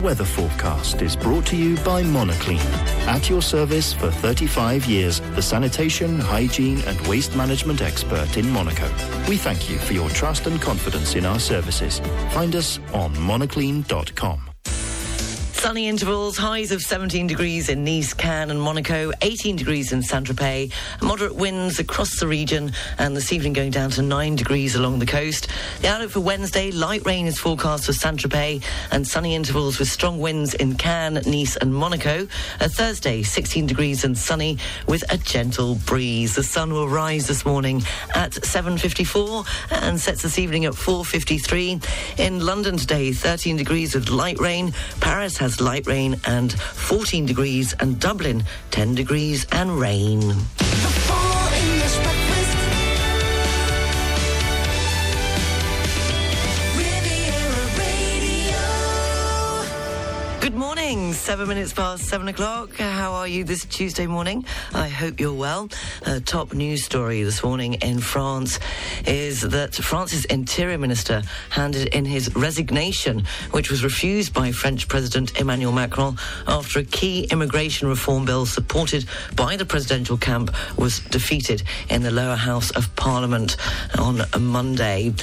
Weather forecast is brought to you by Monoclean. At your service for 35 years, the sanitation, hygiene and waste management expert in Monaco. We thank you for your trust and confidence in our services. Find us on monoclean.com. Sunny intervals, highs of 17 degrees in Nice, Cannes and Monaco, 18 degrees in Saint-Tropez, moderate winds across the region and this evening going down to 9 degrees along the coast. The outlook for Wednesday, light rain is forecast for Saint-Tropez and sunny intervals with strong winds in Cannes, Nice and Monaco. A Thursday, 16 degrees and sunny with a gentle breeze. The sun will rise this morning at 7.54 and sets this evening at 4.53. In London today, 13 degrees with light rain. Paris has light rain and 14 degrees, and Dublin 10 degrees and rain. Seven minutes past seven o'clock. How are you this Tuesday morning? I hope you're well. A top news story this morning in France is that France's interior minister handed in his resignation, which was refused by French President Emmanuel Macron after a key immigration reform bill supported by the presidential camp was defeated in the lower house of parliament on Monday.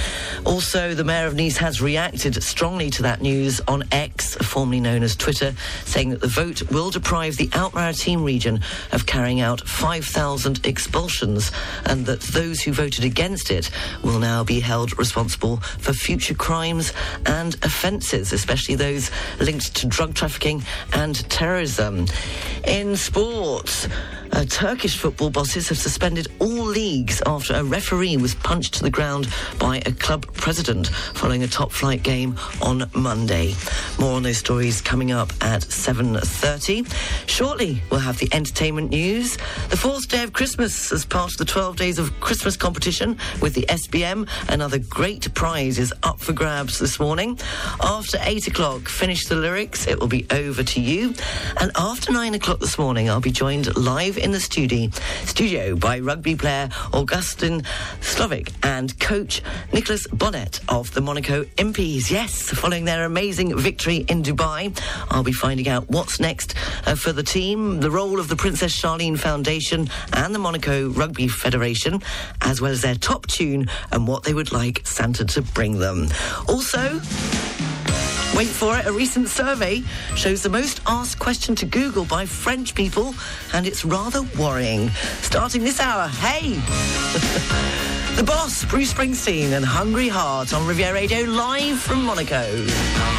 Also, the mayor of Nice has reacted strongly to that news on X, formerly known as Twitter, saying that the vote will deprive the Alpes-Maritimes region of carrying out 5,000 expulsions and that those who voted against it will now be held responsible for future crimes and offences, especially those linked to drug trafficking and terrorism. In sports, uh, Turkish football bosses have suspended all leagues after a referee was punched to the ground by a club president following a top flight game on Monday. More on those stories coming up at 7.30. Shortly, we'll have the entertainment news. The fourth day of Christmas as part of the 12 days of Christmas competition with the SBM. Another great prize is up for grabs this morning. After 8 o'clock, finish the lyrics. It will be over to you. And after 9 o'clock this morning, I'll be joined live in the studio, studio by rugby player Augustin Slovic and coach Nicholas Bonnet of the Monaco Impis. Yes, following their amazing victory in Dubai, I'll be finding out what's next uh, for the team, the role of the Princess Charlene Foundation and the Monaco Rugby Federation, as well as their top tune and what they would like Santa to bring them. Also, Wait for it. A recent survey shows the most asked question to Google by French people, and it's rather worrying. Starting this hour, hey! the boss, Bruce Springsteen, and Hungry Heart on Riviera Radio, live from Monaco. Riviera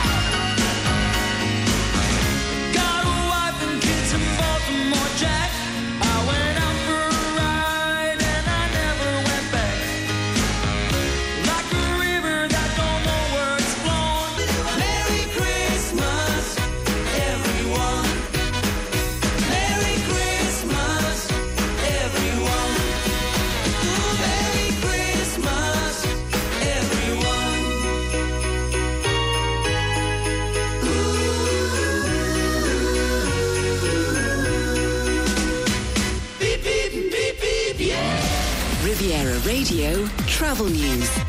Travel News.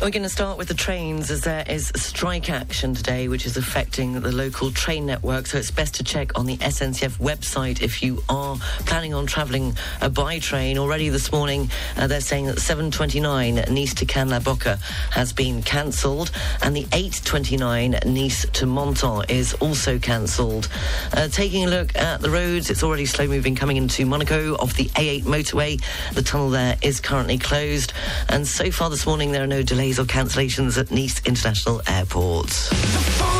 We're going to start with the trains as there is strike action today, which is affecting the local train network. So it's best to check on the SNCF website if you are planning on travelling uh, by train. Already this morning, uh, they're saying that 729 Nice to Cannes-la-Bocca has been cancelled, and the 829 Nice to Menton is also cancelled. Uh, taking a look at the roads, it's already slow moving coming into Monaco off the A8 motorway. The tunnel there is currently closed, and so far this morning there are no delays or cancellations at Nice International Airport.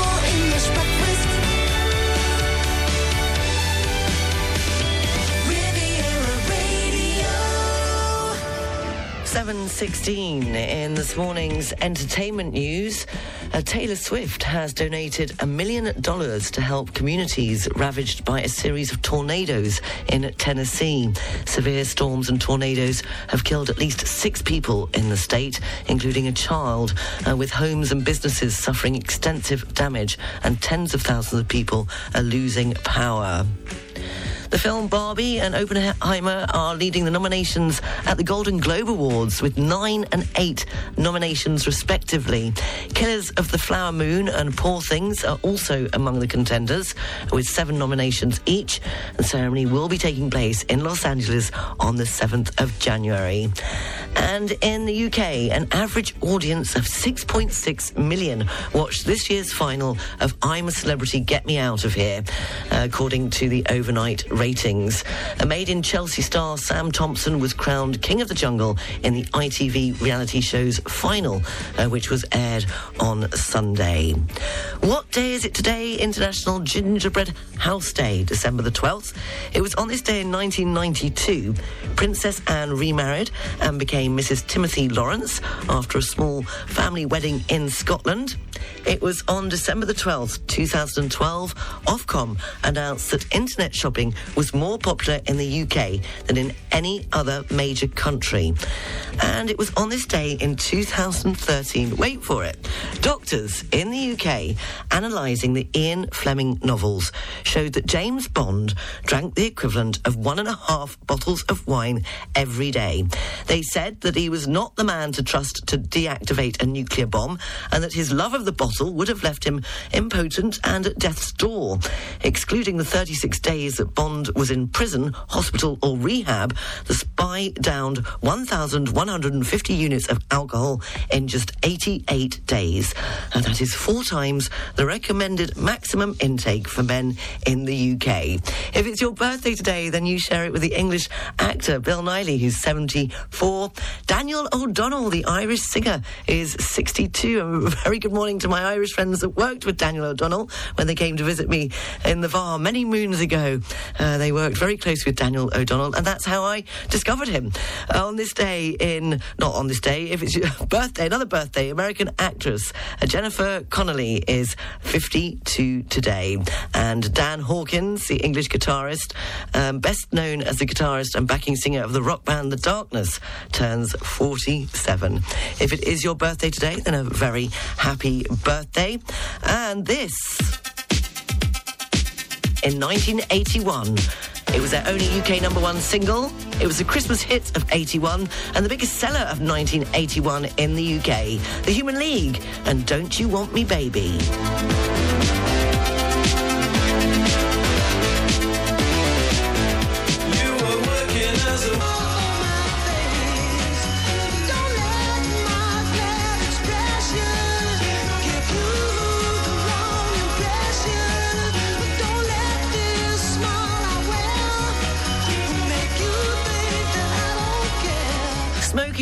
7.16 in this morning's entertainment news. Uh, Taylor Swift has donated a million dollars to help communities ravaged by a series of tornadoes in Tennessee. Severe storms and tornadoes have killed at least six people in the state, including a child, uh, with homes and businesses suffering extensive damage and tens of thousands of people are losing power. The film Barbie and Oppenheimer are leading the nominations at the Golden Globe Awards with nine and eight nominations respectively. Killers of the Flower Moon and Poor Things are also among the contenders with seven nominations each. The ceremony will be taking place in Los Angeles on the 7th of January. And in the UK, an average audience of 6.6 million watched this year's final of I'm a Celebrity, Get Me Out of Here, according to the overnight ratings. A made in Chelsea star Sam Thompson was crowned King of the Jungle in the ITV reality show's final, uh, which was aired on Sunday. What day is it today? International Gingerbread House Day, December the 12th. It was on this day in 1992, Princess Anne remarried and became Mrs. Timothy Lawrence after a small family wedding in Scotland. It was on December the 12th, 2012, Ofcom announced that internet shopping was more popular in the UK than in any other major country. And it was on this day in 2013, wait for it, doctors in the UK analysing the Ian Fleming novels showed that James Bond drank the equivalent of one and a half bottles of wine every day. They said that he was not the man to trust to deactivate a nuclear bomb and that his love of the bottle would have left him impotent and at death's door. Excluding the 36 days that Bond was in prison, hospital, or rehab, the spy downed 1,150 units of alcohol in just 88 days. And that is four times the recommended maximum intake for men in the UK. If it's your birthday today, then you share it with the English actor Bill Nighy, who's 74. Daniel O'Donnell, the Irish singer, is 62. A very good morning to my Irish friends that worked with Daniel O'Donnell when they came to visit me in the VAR many moons ago. Uh, they worked very close with Daniel O'Donnell, and that's how I discovered him. Uh, on this day, in not on this day, if it's your birthday, another birthday, American actress uh, Jennifer Connelly is 52 today, and Dan Hawkins, the English guitarist, um, best known as the guitarist and backing singer of the rock band The Darkness, turns 47. If it is your birthday today, then a very happy birthday. And this in 1981. It was their only UK number one single. It was the Christmas hit of 81 and the biggest seller of 1981 in the UK. The Human League and Don't You Want Me Baby.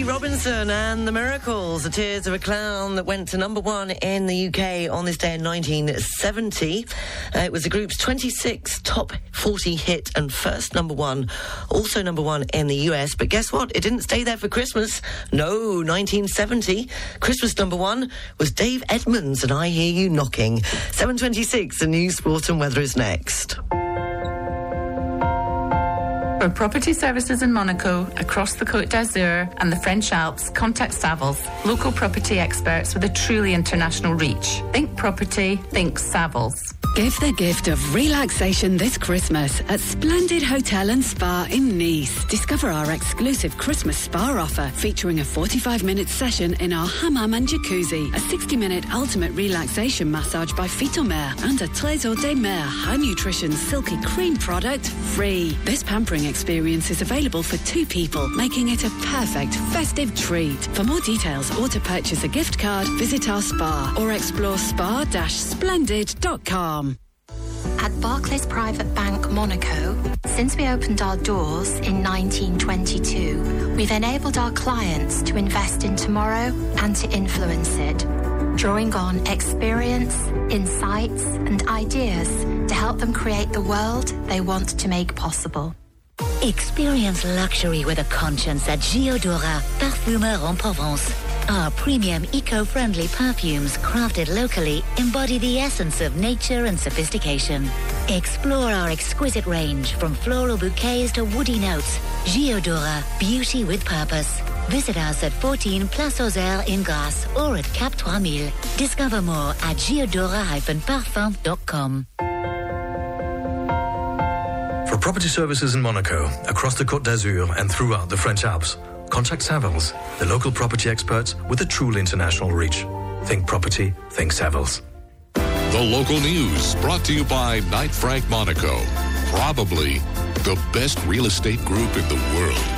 Robinson and the Miracles, The Tears of a Clown, that went to number one in the UK on this day in 1970. Uh, it was the group's 26th top 40 hit and first number one, also number one in the US. But guess what? It didn't stay there for Christmas. No, 1970. Christmas number one was Dave Edmunds and I Hear You Knocking. 726, the news, sport and weather is next. For property services in Monaco, across the Côte d'Azur and the French Alps, contact Savills, local property experts with a truly international reach. Think property, think Savills. Give the gift of relaxation this Christmas at Splendid Hotel and Spa in Nice. Discover our exclusive Christmas spa offer featuring a 45 minute session in our hammam and jacuzzi, a 60 minute ultimate relaxation massage by Phytomer, and a Trésor des Mers high nutrition silky cream product free. This pampering experience is available for two people, making it a perfect festive treat. For more details or to purchase a gift card, visit our spa or explore spa-splendid.com. At Barclays Private Bank Monaco, since we opened our doors in 1922, we've enabled our clients to invest in tomorrow and to influence it, drawing on experience, insights, and ideas to help them create the world they want to make possible. Experience luxury with a conscience at Giodora, Parfumeur en Provence. Our premium eco-friendly perfumes, crafted locally, embody the essence of nature and sophistication. Explore our exquisite range from floral bouquets to woody notes. Giodora, beauty with purpose. Visit us at 14 Place aux in Grasse or at Cap 3000. Discover more at giodora-parfum.com. For property services in Monaco, across the Côte d'Azur and throughout the French Alps. Contact Savills, the local property experts with a truly international reach. Think property, think Savills. The local news brought to you by Knight Frank Monaco. Probably the best real estate group in the world.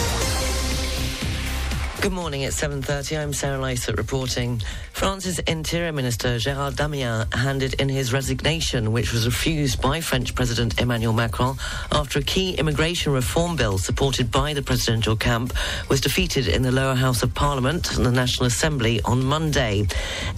Good morning. It's 7.30. I'm Sarah Lysett reporting. France's Interior Minister Gérald Darmanin handed in his resignation, which was refused by French President Emmanuel Macron after a key immigration reform bill supported by the presidential camp was defeated in the lower house of Parliament and the National Assembly on Monday.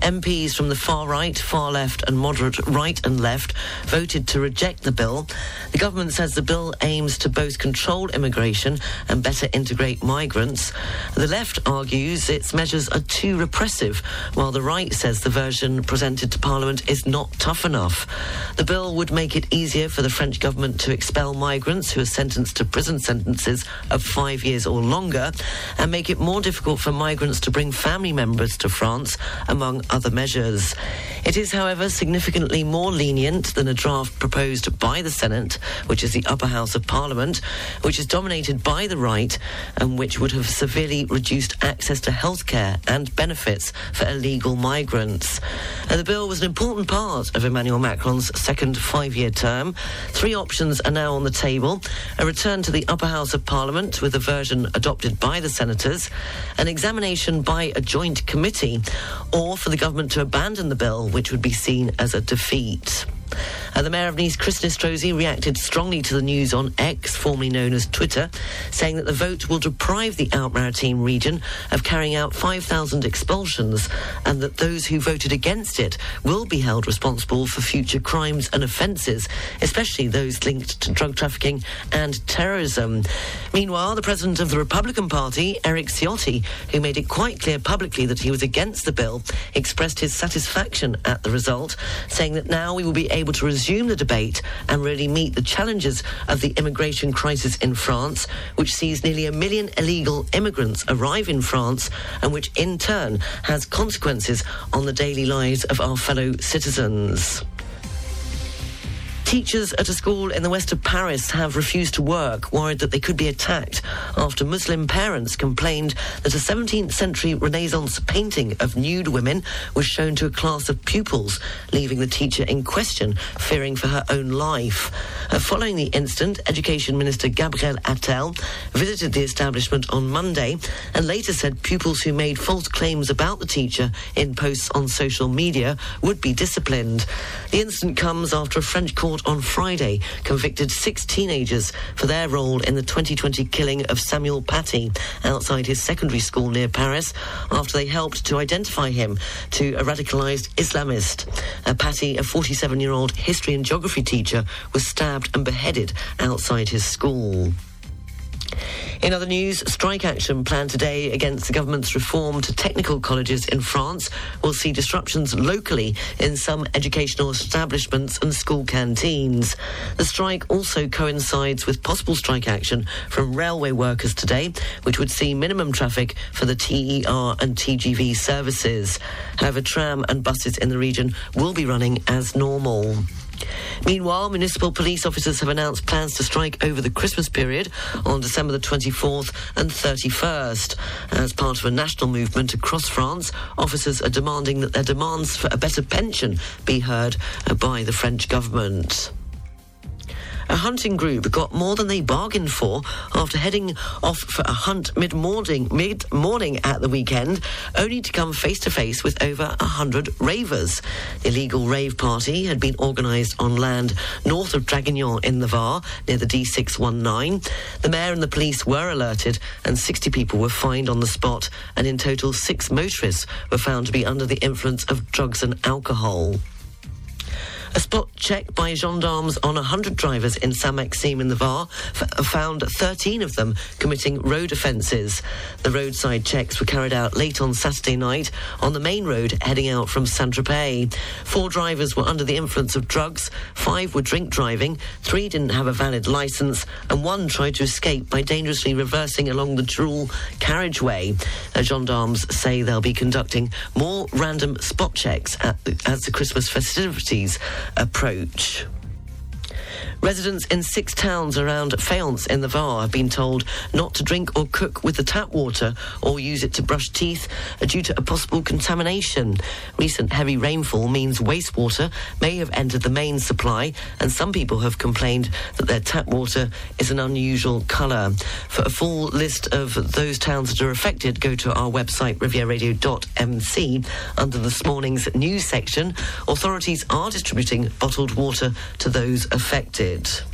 MPs from the far right, far left and moderate right and left voted to reject the bill. The government says the bill aims to both control immigration and better integrate migrants. The left argues its measures are too repressive, while the right says the version presented to Parliament is not tough enough. The bill would make it easier for the French government to expel migrants who are sentenced to prison sentences of five years or longer, and make it more difficult for migrants to bring family members to France, among other measures. It is, however, significantly more lenient than a draft proposed by the Senate, which is the upper house of Parliament, which is dominated by the right and which would have severely reduced access to health care and benefits for illegal migrants. Uh, the bill was an important part of Emmanuel Macron's second five year term. Three options are now on the table a return to the upper house of Parliament with a version adopted by the senators, an examination by a joint committee, or for the government to abandon the bill, which would be seen as a defeat. Uh, the mayor of Nice, Christian Estrosi, reacted strongly to the news on X, formerly known as Twitter, saying that the vote will deprive the Alpes-Maritimes region of carrying out 5,000 expulsions and that those who voted against it will be held responsible for future crimes and offences, especially those linked to drug trafficking and terrorism. Meanwhile, the president of the Republican Party, Eric Ciotti, who made it quite clear publicly that he was against the bill, expressed his satisfaction at the result, saying that now we will be able to resume the debate and really meet the challenges of the immigration crisis in France, which sees nearly a million illegal immigrants arrive in France and which in turn has consequences on the daily lives of our fellow citizens. Teachers at a school in the west of Paris have refused to work, worried that they could be attacked after Muslim parents complained that a 17th century Renaissance painting of nude women was shown to a class of pupils, leaving the teacher in question, fearing for her own life. Uh, following the incident, Education Minister Gabriel Attal visited the establishment on Monday and later said pupils who made false claims about the teacher in posts on social media would be disciplined. The incident comes after a French court on Friday convicted six teenagers for their role in the 2020 killing of Samuel Paty outside his secondary school near Paris after they helped to identify him to a radicalized Islamist. Uh, Paty, a 47 year old history and geography teacher, was stabbed and beheaded outside his school. In other news, strike action planned today against the government's reform to technical colleges in France will see disruptions locally in some educational establishments and school canteens. The strike also coincides with possible strike action from railway workers today, which would see minimum traffic for the TER and TGV services. However, tram and buses in the region will be running as normal. Meanwhile, municipal police officers have announced plans to strike over the Christmas period on December the 24th and 31st. As part of a national movement across France, officers are demanding that their demands for a better pension be heard by the French government. A hunting group got more than they bargained for after heading off for a hunt mid-morning, mid-morning at the weekend, only to come face to face with over hundred ravers. The illegal rave party had been organised on land north of Draguignan in the Var, near the D619. The mayor and the police were alerted, and 60 people were fined on the spot, and in total, six motorists were found to be under the influence of drugs and alcohol. A spot check by gendarmes on 100 drivers in Sainte Maxime in the Var f- found 13 of them committing road offences. The roadside checks were carried out late on Saturday night on the main road heading out from Saint Tropez. Four drivers were under the influence of drugs, five were drink driving, three didn't have a valid licence, and one tried to escape by dangerously reversing along the dual carriageway. Uh, gendarmes say they'll be conducting more random spot checks the, as the Christmas festivities approach. Residents in six towns around Fayence in the Var have been told not to drink or cook with the tap water or use it to brush teeth due to a possible contamination. Recent heavy rainfall means wastewater may have entered the main supply, and some people have complained that their tap water is an unusual colour. For a full list of those towns that are affected, go to our website, rivieraradio.mc. Under this morning's news section, authorities are distributing bottled water to those affected it.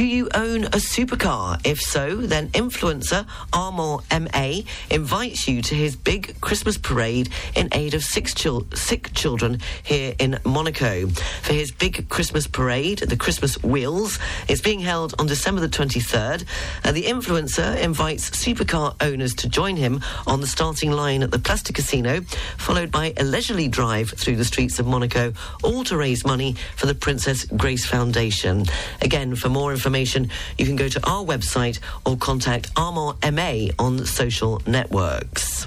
Do you own a supercar? If so, then influencer Armand MA invites you to his big Christmas parade in aid of six chil- sick children here in Monaco. For his big Christmas parade, the Christmas Wheels, it's being held on December the 23rd. Uh, the influencer invites supercar owners to join him on the starting line at the Plastic Casino, followed by a leisurely drive through the streets of Monaco, all to raise money for the Princess Grace Foundation. Again, for more information, you can go to our website or contact Armand MA on social networks.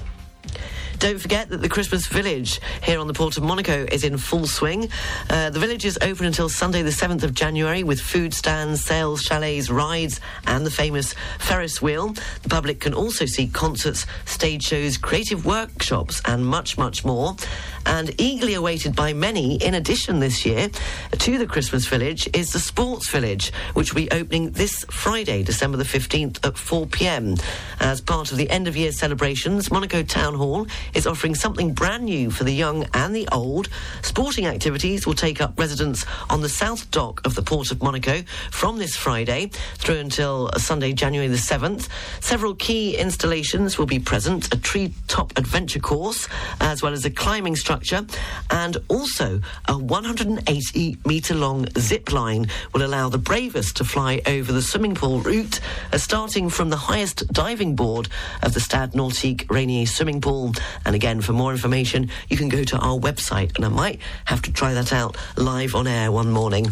Don't forget that the Christmas Village here on the Port of Monaco is in full swing. Uh, the village is open until Sunday, the 7th of January, with food stands, sales, chalets, rides, and the famous Ferris wheel. The public can also see concerts, stage shows, creative workshops, and much, much more. And eagerly awaited by many, in addition this year to the Christmas Village, is the Sports Village, which will be opening this Friday, December the 15th at 4 pm. As part of the end of year celebrations, Monaco Town Hall is offering something brand new for the young and the old. Sporting activities will take up residence on the south dock of the Port of Monaco from this Friday through until Sunday, January the 7th. Several key installations will be present a tree top adventure course, as well as a climbing structure, and also a 180 metre long zip line will allow the bravest to fly over the swimming pool route, uh, starting from the highest diving board of the Stade Nautique Rainier swimming pool. And again, for more information, you can go to our website, and I might have to try that out live on air one morning.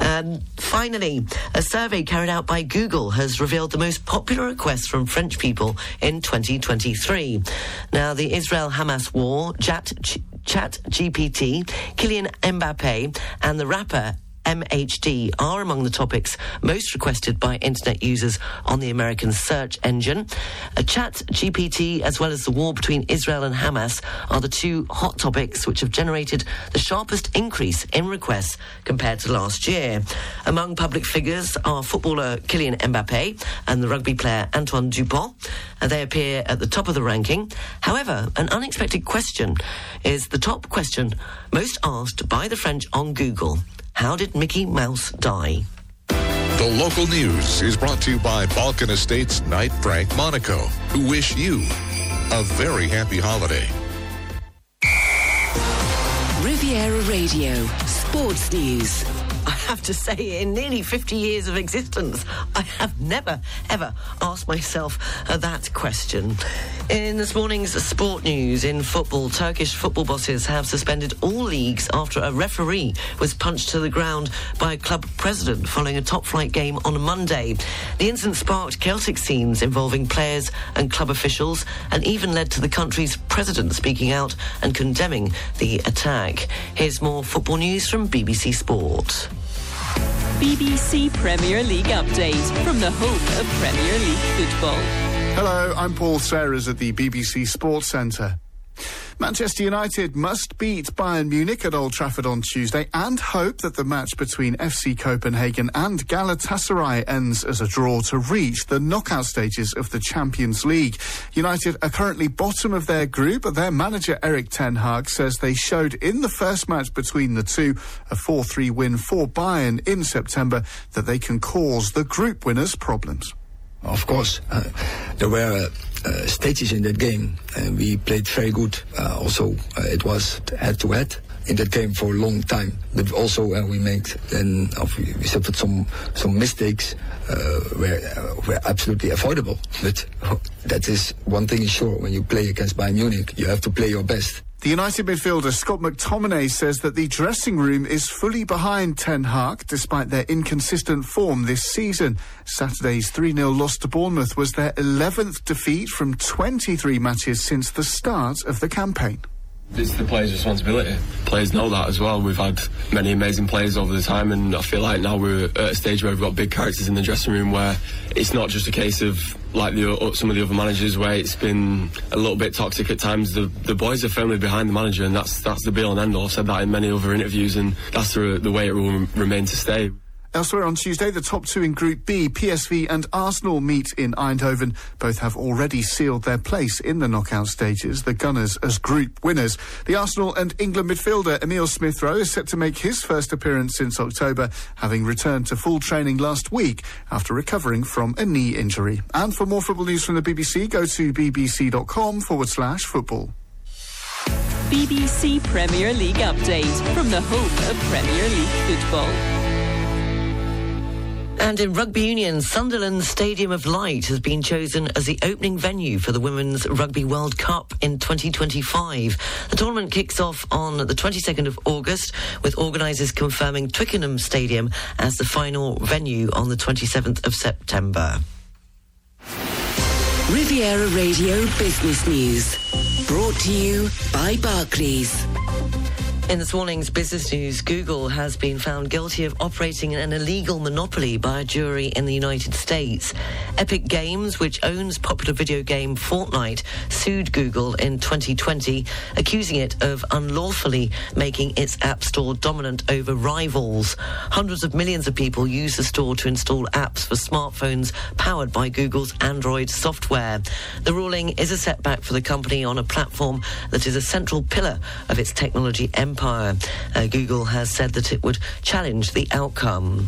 Um, finally, a survey carried out by Google has revealed the most popular requests from French people in 2023. Now, the Israel Hamas war, Chat, Chat GPT, Kylian Mbappe, and the rapper MHD are among the topics most requested by internet users on the American search engine. A chat GPT, as well as the war between Israel and Hamas, are the two hot topics which have generated the sharpest increase in requests compared to last year. Among public figures are footballer Kylian Mbappe and the rugby player Antoine Dupont. Uh, they appear at the top of the ranking. However, an unexpected question is the top question most asked by the French on Google. How did Mickey Mouse die? The local news is brought to you by Balkan Estates Knight Frank Monaco, who wish you a very happy holiday. Riviera Radio, Sports News. I have to say, in nearly 50 years of existence, I have never, ever asked myself uh, that question. In this morning's sport news, in football, Turkish football bosses have suspended all leagues after a referee was punched to the ground by a club president following a top flight game on Monday. The incident sparked chaotic scenes involving players and club officials and even led to the country's president speaking out and condemning the attack. Here's more football news from BBC Sport. BBC Premier League update from the home of Premier League football. Hello, I'm Paul Serres at the BBC Sports Centre. Manchester United must beat Bayern Munich at Old Trafford on Tuesday and hope that the match between FC Copenhagen and Galatasaray ends as a draw to reach the knockout stages of the Champions League. United are currently bottom of their group, but their manager Erik Ten Hag says they showed in the first match between the two, a 4-3 win for Bayern in September, that they can cause the group winners problems. Of course, uh, there were uh, stages in that game, and we played very good. Uh, also, it was head to head. in that game for a long time. But also uh, we made then uh, we suffered some some mistakes uh, were uh, were absolutely avoidable. But that is one thing is sure: when you play against Bayern Munich, you have to play your best. The United midfielder Scott McTominay says that the dressing room is fully behind Ten Hag despite their inconsistent form this season. Saturday's 3-0 loss to Bournemouth was their 11th defeat from 23 matches since the start of the campaign. It's the players' responsibility. Players know that as well. We've had many amazing players over the time, and I feel like now we're at a stage where we've got big characters in the dressing room where it's not just a case of like the, some of the other managers where it's been a little bit toxic at times. The, the boys are firmly behind the manager, and that's that's the be all and end all. I've said that in many other interviews, and that's the, the way it will remain to stay. Elsewhere on Tuesday, the top two in Group B, PSV and Arsenal, meet in Eindhoven. Both have already sealed their place in the knockout stages, the Gunners as group winners. The Arsenal and England midfielder Emile Smith Rowe is set to make his first appearance since October, having returned to full training last week after recovering from a knee injury. And for more football news from the BBC, go to bbc.com forward slash football. BBC Premier League update from the home of Premier League football. And in rugby union, Sunderland Stadium of Light has been chosen as the opening venue for the Women's Rugby World Cup in 2025. The tournament kicks off on the 22nd of August, with organisers confirming Twickenham Stadium as the final venue on the 27th of September. Riviera Radio Business News, brought to you by Barclays. In this morning's business news, Google has been found guilty of operating an illegal monopoly by a jury in the United States. Epic Games, which owns popular video game Fortnite, sued Google in 2020, accusing it of unlawfully making its app store dominant over rivals. Hundreds of millions of people use the store to install apps for smartphones powered by Google's Android software. The ruling is a setback for the company on a platform that is a central pillar of its technology empire empire. Uh, Google has said that it would challenge the outcome.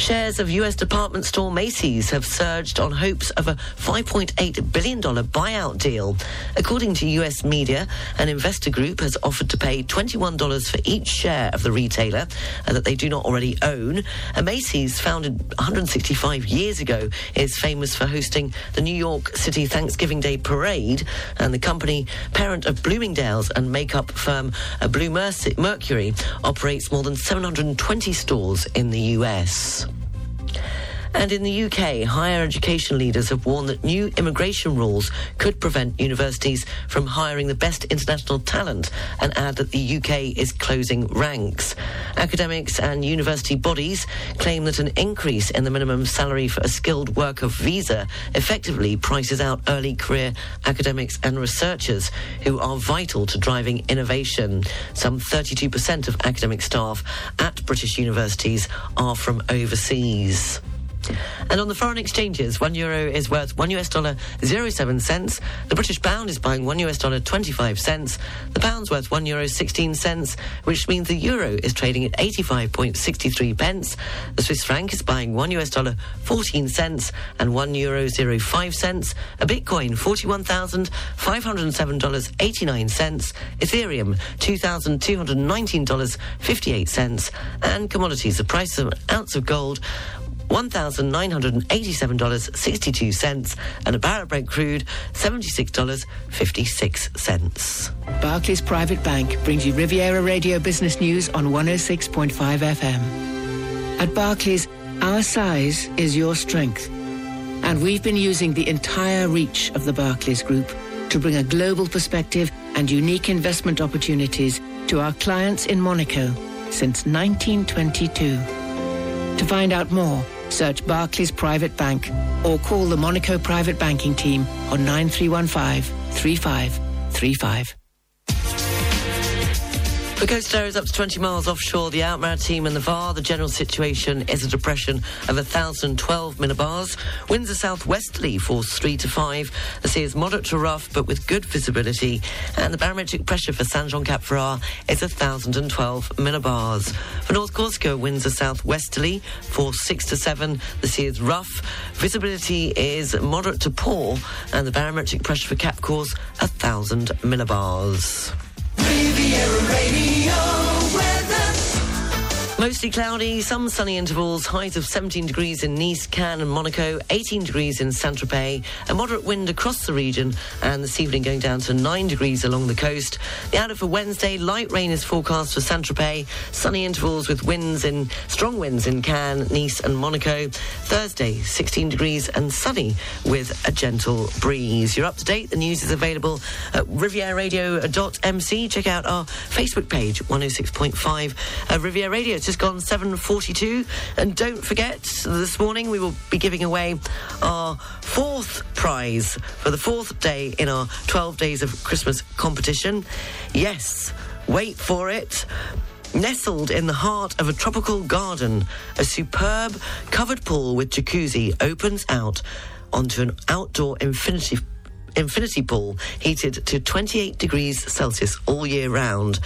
Shares of US department store Macy's have surged on hopes of a $5.8 billion buyout deal. According to US media, an investor group has offered to pay $21 for each share of the retailer uh, that they do not already own. And Macy's, founded 165 years ago, is famous for hosting the New York City Thanksgiving Day Parade. And the company, parent of Bloomingdale's and makeup firm uh, Bluemercury, operates more than 720 stores in the US. abraço. And in the UK, higher education leaders have warned that new immigration rules could prevent universities from hiring the best international talent and add that the UK is closing ranks. Academics and university bodies claim that an increase in the minimum salary for a skilled worker visa effectively prices out early career academics and researchers who are vital to driving innovation. Some 32% of academic staff at British universities are from overseas. And on the foreign exchanges, one euro is worth one US dollar zero seven cents. The British pound is buying one US dollar twenty five cents. The pound's worth one euro sixteen cents, which means the euro is trading at eighty five point sixty three pence. The Swiss franc is buying one US dollar fourteen cents and one euro zero five cents. A Bitcoin forty one thousand five hundred seven dollars eighty nine cents. Ethereum two thousand two hundred nineteen dollars fifty eight cents. And commodities, the price of an ounce of gold $1,987.62 and a barrel Brent crude $76.56. Barclays Private Bank brings you Riviera Radio Business News on 106.5 FM. At Barclays, our size is your strength. And we've been using the entire reach of the Barclays Group to bring a global perspective and unique investment opportunities to our clients in Monaco since 1922. To find out more, Search Barclays Private Bank or call the Monaco Private Banking Team on 9315 3535. The coast area is up to 20 miles offshore. The Alpes-Maritimes and the VAR. The general situation is a depression of 1,012 millibars. Winds are southwesterly, force 3 to 5. The sea is moderate to rough, but with good visibility. And the barometric pressure for Saint Jean Cap Ferrat is 1,012 millibars. For North Corsica, winds are southwesterly, force 6 to 7. The sea is rough. Visibility is moderate to poor. And the barometric pressure for Cap Corse, 1,000 millibars. Riviera Radio. Mostly cloudy, some sunny intervals, highs of 17 degrees in Nice, Cannes and Monaco, 18 degrees in Saint-Tropez, a moderate wind across the region, and this evening going down to 9 degrees along the coast. The outlook for Wednesday, light rain is forecast for Saint-Tropez, sunny intervals with winds in, strong winds in Cannes, Nice and Monaco. Thursday, 16 degrees and sunny with a gentle breeze. You're up to date. The news is available at rivieraradio.mc. Check out our Facebook page, 106.5 uh, Riviera Radio. Just gone 7.42. And don't forget, this morning we will be giving away our fourth prize for the fourth day in our 12 Days of Christmas competition. Yes, wait for it. Nestled in the heart of a tropical garden, a superb covered pool with jacuzzi opens out onto an outdoor infinity infinity pool heated to 28 degrees Celsius all year round.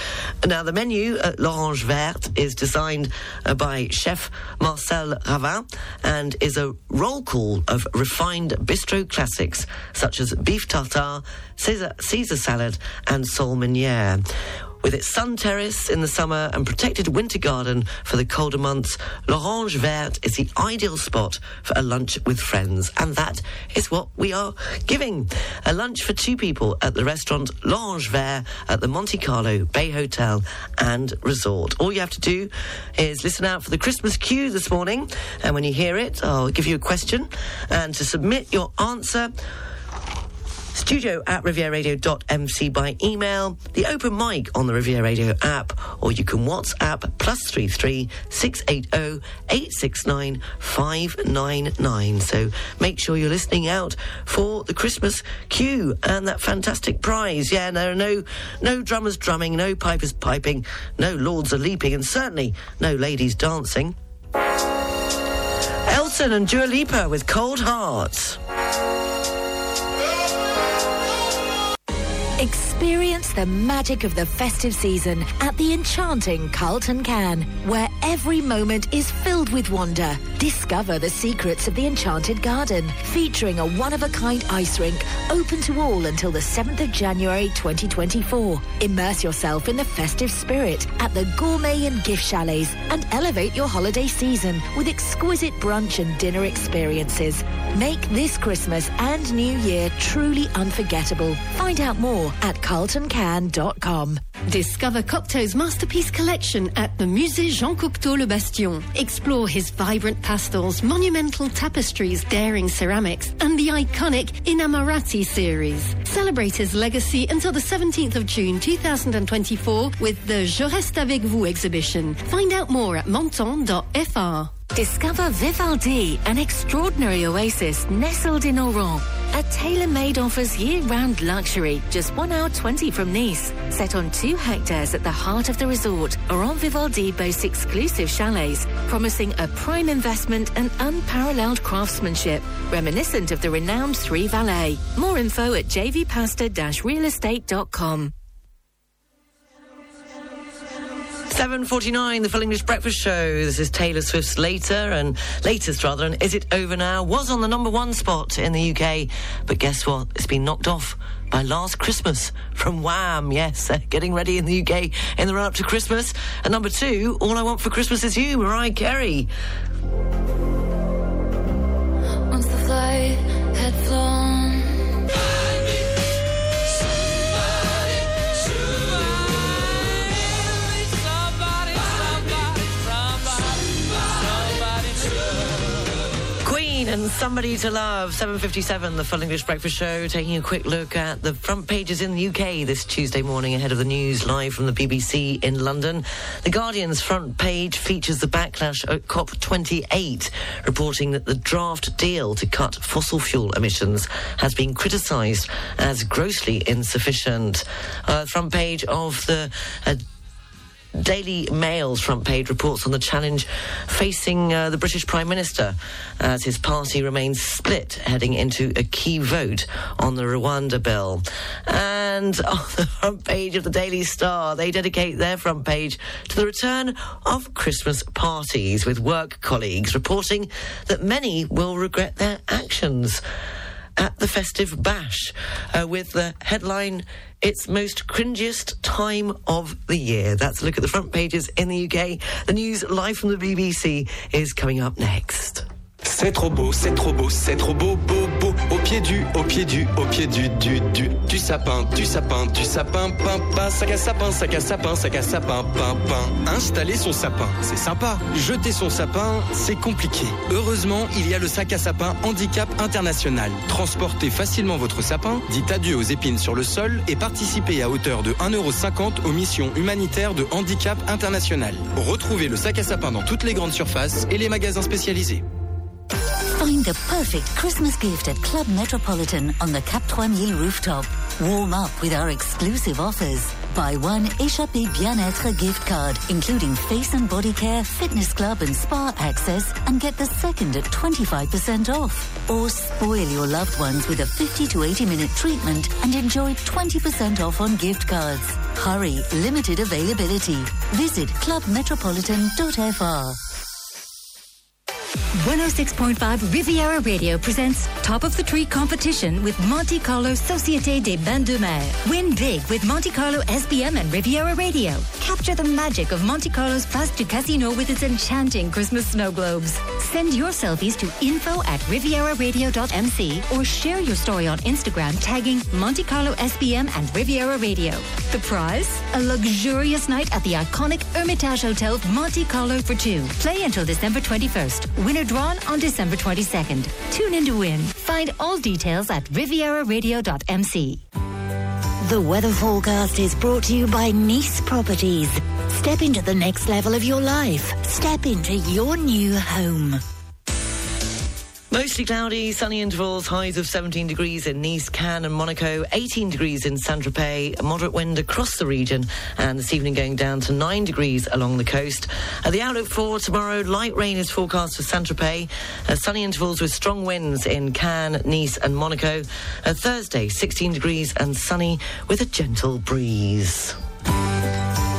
Now, the menu at L'Orange Verte is designed uh, by chef Marcel Ravin and is a roll call of refined bistro classics such as beef tartare, Caesar, Caesar salad, and sole. With its sun terrace in the summer and protected winter garden for the colder months, L'Orange Verte is the ideal spot for a lunch with friends. And that is what we are giving. A lunch for two people at the restaurant L'Orange Verte at the Monte Carlo Bay Hotel and Resort. All you have to do is listen out for the Christmas cue this morning. And when you hear it, I'll give you a question. And to submit your answer, studio at rivieraradio.mc by email, the open mic on the Riviera Radio app, or you can WhatsApp plus 33 680 869 599. So make sure you're listening out for the Christmas cue and that fantastic prize. Yeah, there are no, no drummers drumming, no pipers piping, no lords are leaping, and certainly no ladies dancing. Elton and Dua Lipa with Cold Hearts. Experience the magic of the festive season at the enchanting Carlton Cannes, where every moment is filled with wonder. Discover the secrets of the Enchanted Garden, featuring a one-of-a-kind ice rink open to all until the 7th of January 2024. Immerse yourself in the festive spirit at the gourmet and gift chalets and elevate your holiday season with exquisite brunch and dinner experiences. Make this Christmas and New Year truly unforgettable. Find out more at carltoncan.com. Discover Cocteau's masterpiece collection at the Musée Jean Cocteau Le Bastion. Explore his vibrant pastels, monumental tapestries, daring ceramics, and the iconic Innamorati series. Celebrate his legacy until the 17th of June 2024 with the Je Reste Avec Vous exhibition. Find out more at menton.fr. Discover Vivaldi, an extraordinary oasis nestled in Auron. A tailor-made offers year-round luxury, just one hour 20 from Nice. Set on two hectares at the heart of the resort, Auron Vivaldi boasts exclusive chalets, promising a prime investment and unparalleled craftsmanship, reminiscent of the renowned Three Valleys. More info at jvpasta-realestate.com. 7.49, the Full English Breakfast Show. This is Taylor Swift's Later, and latest rather, and Is It Over Now? Was on the number one spot in the UK, but guess what? It's been knocked off by Last Christmas from Wham. Yes, getting ready in the UK in the run up to Christmas. And number two, All I Want for Christmas Is You, Mariah Carey. Once the flight had flown. Queen and Somebody to Love, 7.57, the Full English Breakfast Show, taking a quick look at the front pages in the UK this Tuesday morning ahead of the news live from the BBC in London. The Guardian's front page features the backlash at COP28, reporting that the draft deal to cut fossil fuel emissions has been criticised as grossly insufficient. Uh, front page of the uh, Daily Mail's front page reports on the challenge facing uh, the British Prime Minister as his party remains split heading into a key vote on the Rwanda bill. And on the front page of the Daily Star, they dedicate their front page to the return of Christmas parties with work colleagues reporting that many will regret their actions. at the festive bash uh, with the headline It's Most Cringiest Time of the Year. That's a look at the front pages in the UK. The news live from the BBC is coming up next. C'est trop beau, c'est trop beau, c'est trop beau, beau, beau. Au pied du, au pied du, au pied du, du, du, du sapin, du sapin, du sapin, pain, pain, sac à sapin, sac à sapin, sac à sapin, pain, pain. Installer son sapin, c'est sympa. Jeter son sapin, c'est compliqué. Heureusement, il y a le sac à sapin Handicap International. Transportez facilement votre sapin, dites adieu aux épines sur le sol et participez à hauteur de 1,50€ aux missions humanitaires de Handicap International. Retrouvez le sac à sapin dans toutes les grandes surfaces et les magasins spécialisés. Find the perfect Christmas gift at Club Metropolitan on the Cap Trois Mille rooftop. Warm up with our exclusive offers. Buy one Échappé Bien-être gift card, including face and body care, fitness club and spa access, and get the second at 25% off. Or spoil your loved ones with a 50 to 80 minute treatment and enjoy 20% off on gift cards. Hurry, limited availability. Visit clubmetropolitan.fr. 106.5 Riviera Radio presents Top of the Tree competition with Monte Carlo Société des Bains de Mer. Win big with Monte Carlo SBM and Riviera Radio. Capture the magic of Monte Carlo's Place du Casino with its enchanting Christmas snow globes. Send your selfies to info at rivieraradio.mc or share your story on Instagram tagging Monte Carlo SBM and Riviera Radio. The prize? A luxurious night at the iconic Hermitage Hotel Monte Carlo for two. Play until December 21st. Winner drawn on December 22nd. Tune in to win. Find all details at rivieraradio.mc. The weather forecast is brought to you by Nice Properties. Step into the next level of your life. Step into your new home. Mostly cloudy, sunny intervals, highs of 17 degrees in Nice, Cannes and Monaco, 18 degrees in Saint-Tropez, moderate wind across the region, and this evening going down to 9 degrees along the coast. Uh, the outlook for tomorrow, light rain is forecast for Saint-Tropez, uh, sunny intervals with strong winds in Cannes, Nice and Monaco. Uh, Thursday, 16 degrees and sunny with a gentle breeze.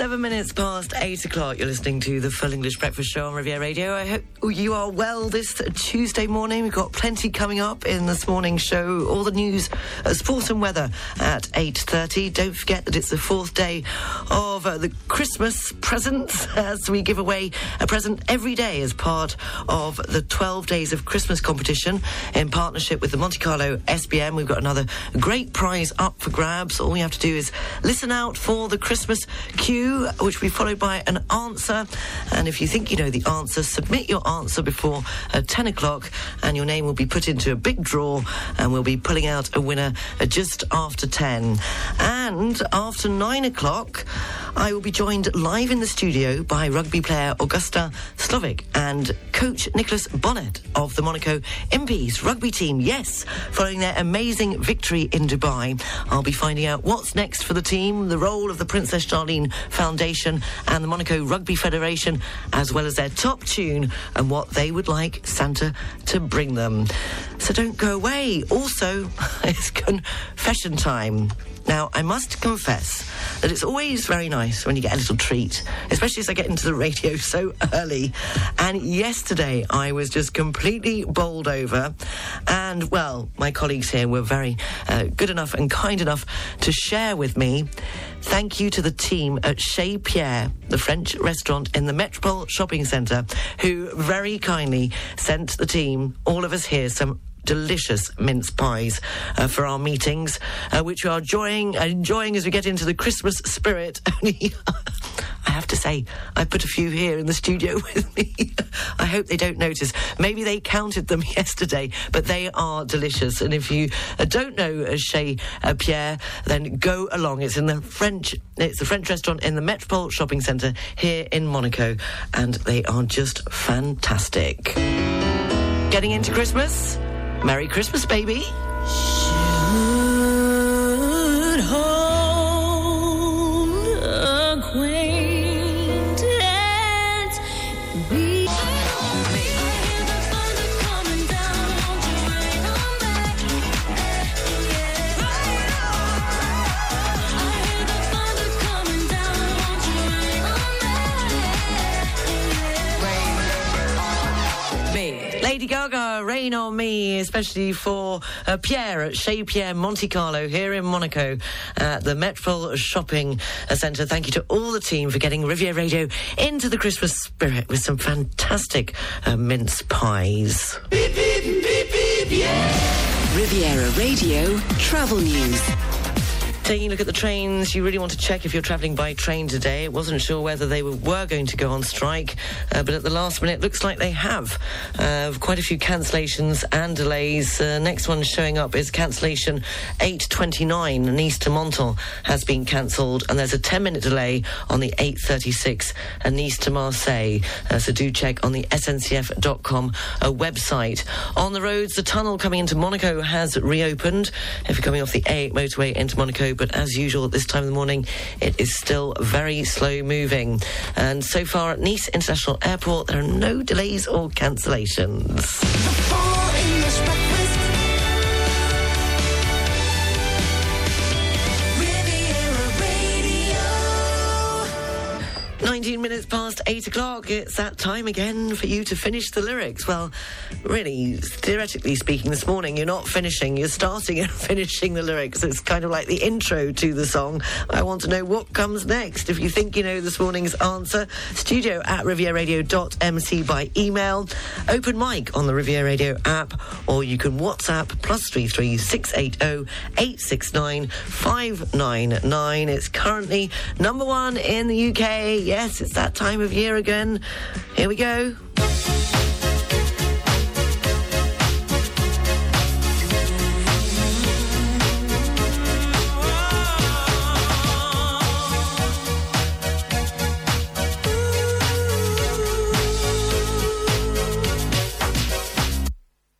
Seven minutes past eight o'clock. You're listening to the Full English Breakfast Show on Riviera Radio. I hope you are well this Tuesday morning. We've got plenty coming up in this morning's show. All the news, uh, sport and weather at eight thirty. Don't forget that it's the fourth day of uh, the Christmas presents as we give away a present every day as part of the 12 Days of Christmas competition in partnership with the Monte Carlo SBM. We've got another great prize up for grabs. All you have to do is listen out for the Christmas which will be followed by an answer. And if you think you know the answer, submit your answer before uh, 10 o'clock, and your name will be put into a big draw, and we'll be pulling out a winner uh, just after 10. And after 9 o'clock, I will be joined live in the studio by rugby player Augusta Slovic and coach Nicholas Bonnet of the Monaco Impis rugby team. Yes, following their amazing victory in Dubai. I'll be finding out what's next for the team, the role of the Princess Charlene Foundation and the Monaco Rugby Federation, as well as their top tune and what they would like Santa to bring them. So don't go away. Also, it's confession time. Now, I must confess that it's always very nice when you get a little treat, especially as I get into the radio so early. And yesterday, I was just completely bowled over. And, well, my colleagues here were very uh, good enough and kind enough to share with me. Thank you to the team at Chez Pierre, the French restaurant in the Metropole Shopping Centre, who very kindly sent the team, all of us here, some delicious mince pies uh, for our meetings, uh, which we are enjoying, enjoying as we get into the Christmas spirit. I have to say, I put a few here in the studio with me. I hope they don't notice. Maybe they counted them yesterday, but they are delicious. And if you uh, don't know uh, Chez uh, Pierre, then go along. It's in the French. It's the French restaurant in the Metropole Shopping Centre here in Monaco, and they are just fantastic. Getting into Christmas. Merry Christmas, baby. Should Rain on Me, especially for uh, Pierre at Chez Pierre Monte Carlo here in Monaco at the Metropole Shopping Centre. Thank you to all the team for getting Riviera Radio into the Christmas spirit with some fantastic uh, mince pies. Riviera Radio Travel News. Taking a look at the trains, you really want to check if you're travelling by train today. It Wasn't sure whether they were, were going to go on strike, uh, but at the last minute, looks like they have. Uh, quite a few cancellations and delays. Uh, next one showing up is cancellation 829. Nice to Menton has been cancelled, and there's a 10-minute delay on the 836 and Nice to Marseille. Uh, so do check on the sncf.com uh, website. On the roads, the tunnel coming into Monaco has reopened. If you're coming off the A8 motorway into Monaco, but as usual at this time of the morning, it is still very slow moving. And so far at Nice International Airport, there are no delays or cancellations. 19 minutes past 8 o'clock. It's that time again for you to finish the lyrics. Well, really, theoretically speaking, this morning you're not finishing, you're starting and finishing the lyrics. It's kind of like the intro to the song. I want to know what comes next. If you think you know this morning's answer, studio at rivieraradio.mc by email, open mic on the Riviera Radio app, or you can WhatsApp plus 33 680 869 599. It's currently number one in the UK. Yes, it's that time of year again. Here we go.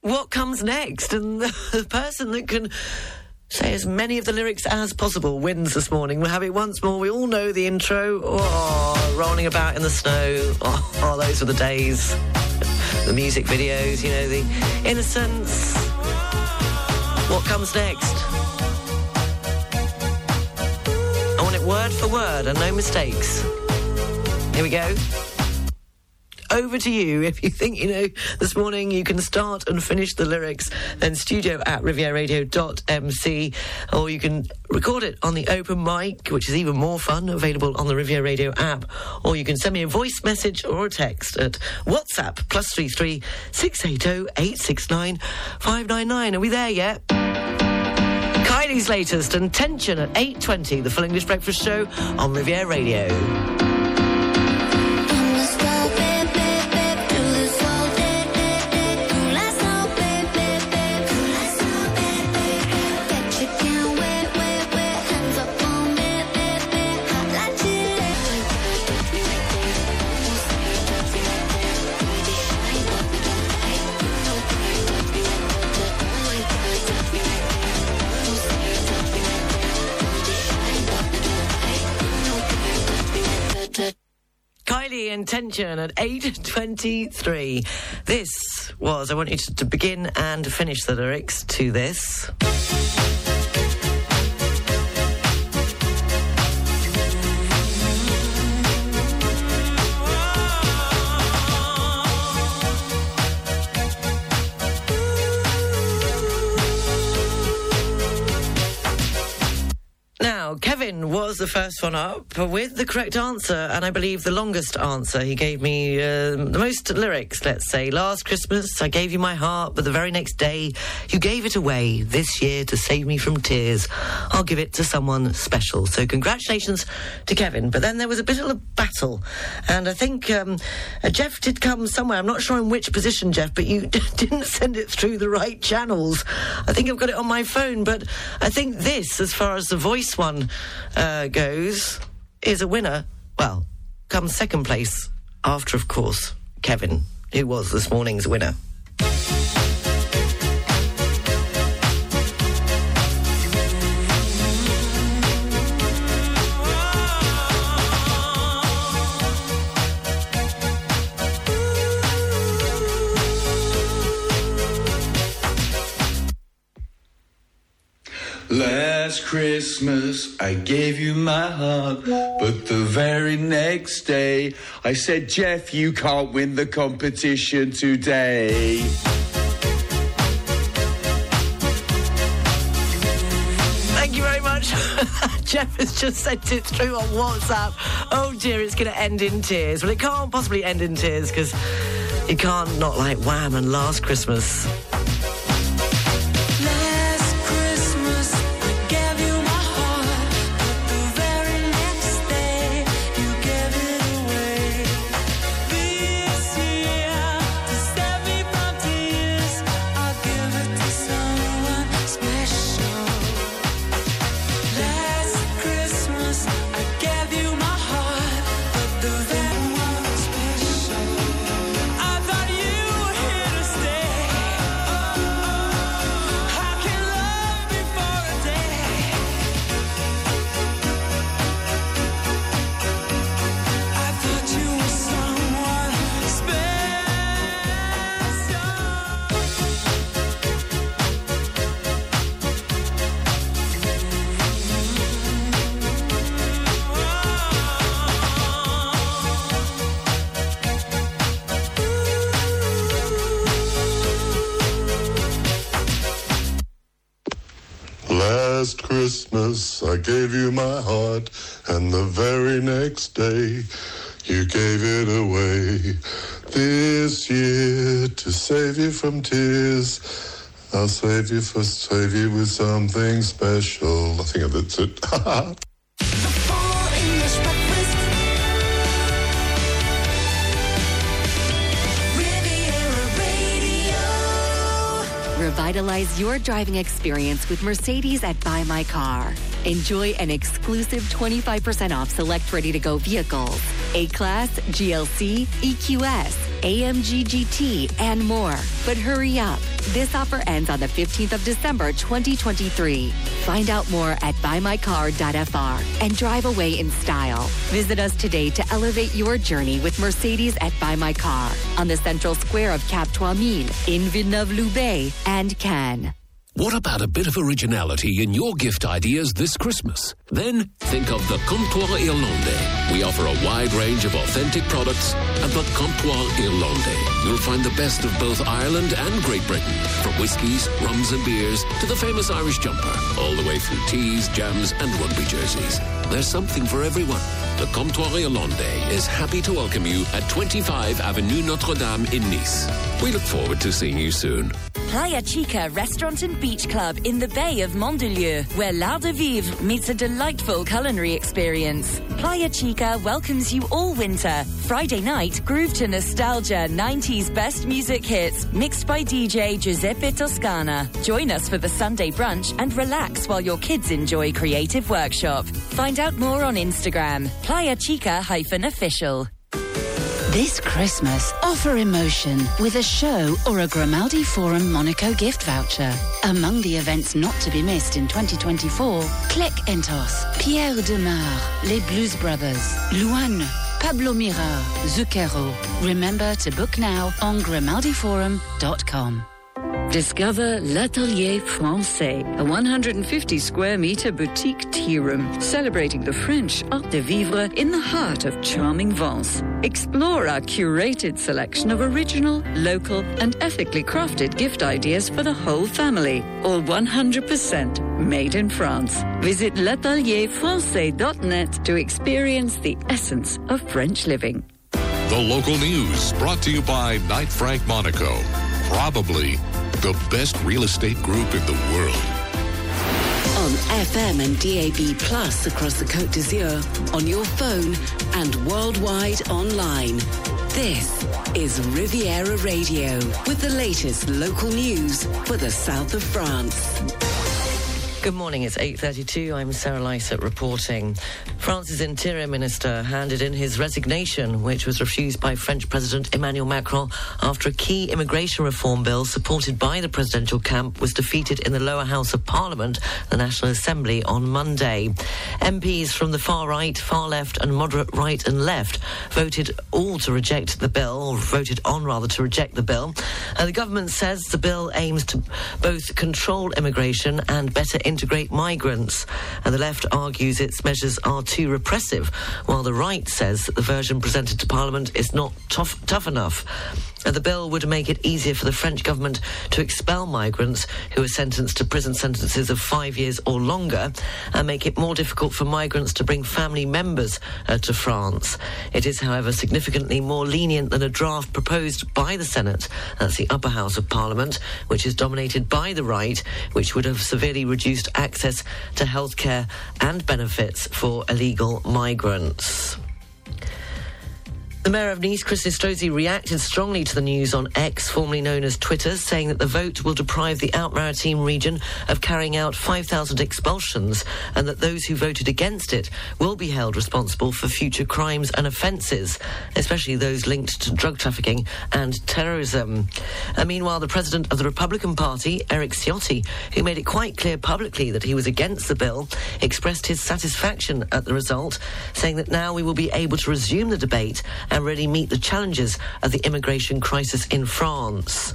What comes next? And the person that can say as many of the lyrics as possible wins this morning. We'll have it once more. We all know the intro. Oh, rolling about in the snow. Oh, oh those were the days. the music videos, you know, the innocence. What comes next? I want it word for word and no mistakes. Here we go over to you. If you think you know this morning, you can start and finish the lyrics, then studio at rivieraradio.mc, or you can record it on the open mic, which is even more fun, available on the Riviera Radio app, or you can send me a voice message or a text at WhatsApp plus three three six eight zero eight six nine five nine nine. Are we there yet? Kylie's latest and tension at 8.20, the Full English Breakfast Show on Riviera Radio. Intention at 8.23. This was, I want you to, to begin and finish the lyrics to this. Now, Kevin was the first one up with the correct answer, and I believe the longest answer. He gave me uh, the most lyrics, let's say. Last Christmas, I gave you my heart, but the very next day, you gave it away. This year, to save me from tears, I'll give it to someone special. So, congratulations to Kevin. But then there was a bit of a battle, and I think um, uh, Jeff did come somewhere. I'm not sure in which position, Jeff, but you didn't send it through the right channels. I think I've got it on my phone, but I think this, as far as the voice one uh, goes, is a winner. Well, comes second place after, of course, Kevin, who was this morning's winner. Last Christmas, I gave you my heart, but the very next day, I said, Jeff, you can't win the competition today. Thank you very much. Jeff has just sent it through on WhatsApp. Oh dear, it's going to end in tears. Well, it can't possibly end in tears because you can't not like Wham and Last Christmas. Christmas I gave you my heart, and the very next day you gave it away. This year, to save you from tears, I'll save you for save you with something special. I think that's it. Revitalize your driving experience with Mercedes at Buy My Car. Enjoy an exclusive 25% off select ready to go vehicles A Class, GLC, EQS, AMG GT, and more. But hurry up. This offer ends on the 15th of December 2023. Find out more at buymycar.fr and drive away in style. Visit us today to elevate your journey with Mercedes at Buy My Car on the central square of Cap 3000 in Villeneuve-Loubet and Cannes. What about a bit of originality in your gift ideas this Christmas? Then think of the Comptoir Irlandais. We offer a wide range of authentic products at the Comptoir Irlandais. You'll find the best of both Ireland and Great Britain, from whiskies, rums and beers to the famous Irish jumper, all the way through teas, jams and rugby jerseys. There's something for everyone. The Comptoir Irlandais is happy to welcome you at 25 Avenue Notre Dame in Nice. We look forward to seeing you soon. Playa Chica Restaurant and Beach Club in the Bay of Mandelieu, where L'Art de Vivre meets a delightful culinary experience. Playa Chica welcomes you all winter. Friday night, groove to nostalgia 90s best music hits, mixed by DJ Giuseppe Toscana. Join us for the Sunday brunch and relax while your kids enjoy creative workshop. Find out more on Instagram, Playa Chica-official. This Christmas, offer emotion with a show or a Grimaldi Forum Monaco gift voucher. Among the events not to be missed in 2024, Click Entos, Pierre Demar, Les Blues Brothers, Luan, Pablo Mira, Zucchero. Remember to book now on grimaldiforum.com. Discover L'Atelier Francais, a 150 square meter boutique tea room celebrating the French art de vivre in the heart of charming Vence. Explore our curated selection of original, local, and ethically crafted gift ideas for the whole family, all 100% made in France. Visit l'atelierfrancais.net to experience the essence of French living. The local news brought to you by Knight Frank Monaco. Probably the best real estate group in the world. On FM and DAB Plus across the Côte d'Azur, on your phone and worldwide online. This is Riviera Radio with the latest local news for the south of France. Good morning, it's 8.32. I'm Sarah Lysett reporting. France's interior minister handed in his resignation, which was refused by French President Emmanuel Macron after a key immigration reform bill supported by the presidential camp was defeated in the lower house of parliament, the National Assembly, on Monday. MPs from the far right, far left and moderate right and left voted all to reject the bill, or voted on rather to reject the bill. Uh, the government says the bill aims to both control immigration and better integrate migrants. And the left argues its measures are too repressive, while the right says the version presented to Parliament is not tough, tough enough. And the bill would make it easier for the French government to expel migrants who are sentenced to prison sentences of five years or longer and make it more difficult for migrants to bring family members uh, to France. It is, however, significantly more lenient than a draft proposed by the Senate, that's the upper house of Parliament, which is dominated by the right, which would have severely reduced access to healthcare and benefits for illegal migrants. The Mayor of Nice, Chris Estrosi, reacted strongly to the news on X, formerly known as Twitter, saying that the vote will deprive the Alpes-Maritimes region of carrying out 5,000 expulsions and that those who voted against it will be held responsible for future crimes and offences, especially those linked to drug trafficking and terrorism. And meanwhile, the president of the Republican Party, Eric Ciotti, who made it quite clear publicly that he was against the bill, expressed his satisfaction at the result, saying that now we will be able to resume the debate and really meet the challenges of the immigration crisis in France.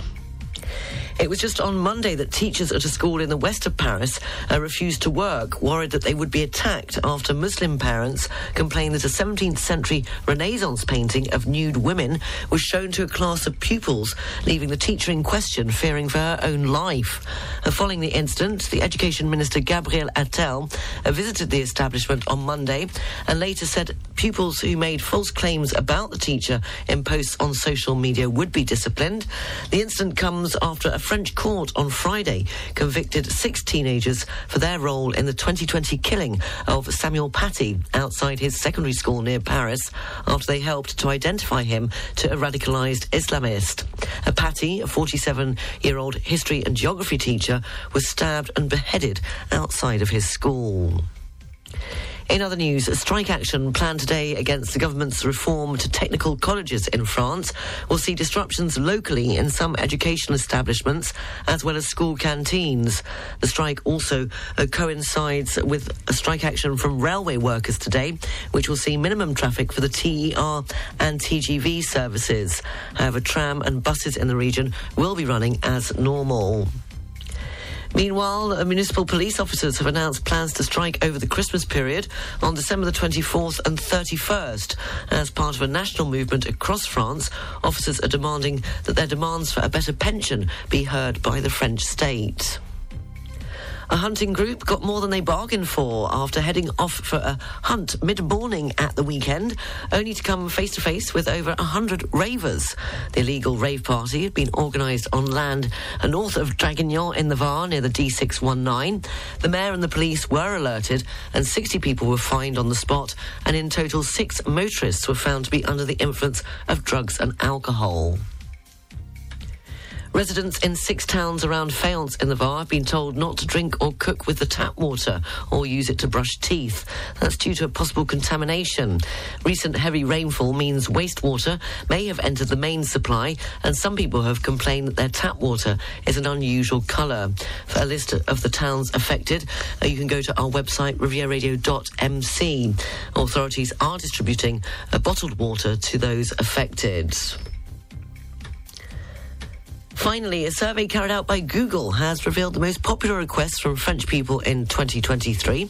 It was just on Monday that teachers at a school in the west of Paris uh, refused to work, worried that they would be attacked after Muslim parents complained that a 17th century Renaissance painting of nude women was shown to a class of pupils, leaving the teacher in question fearing for her own life. Uh, following the incident, the Education Minister Gabriel Attal uh, visited the establishment on Monday and later said pupils who made false claims about the teacher in posts on social media would be disciplined. The incident comes after a French court on Friday convicted six teenagers for their role in the 2020 killing of Samuel Paty outside his secondary school near Paris after they helped to identify him to a radicalized Islamist. A Paty, a 47 year old history and geography teacher, was stabbed and beheaded outside of his school. In other news, a strike action planned today against the government's reform to technical colleges in France will see disruptions locally in some educational establishments as well as school canteens. The strike also uh, coincides with a strike action from railway workers today, which will see minimum traffic for the TER and TGV services. However, tram and buses in the region will be running as normal. Meanwhile, municipal police officers have announced plans to strike over the Christmas period on December the 24th and 31st. As part of a national movement across France, officers are demanding that their demands for a better pension be heard by the French state. A hunting group got more than they bargained for after heading off for a hunt mid-morning at the weekend, only to come face to face with over a hundred ravers. The illegal rave party had been organised on land north of Draguignan in the Var near the D619. The mayor and the police were alerted, and 60 people were fined on the spot, and in total, six motorists were found to be under the influence of drugs and alcohol. Residents in six towns around Fayence in the Var have been told not to drink or cook with the tap water or use it to brush teeth. That's due to a possible contamination. Recent heavy rainfall means wastewater may have entered the main supply, and some people have complained that their tap water is an unusual colour. For a list of the towns affected, uh, you can go to our website, rivieraradio.mc. Authorities are distributing bottled water to those affected. Finally, a survey carried out by Google has revealed the most popular requests from French people in 2023.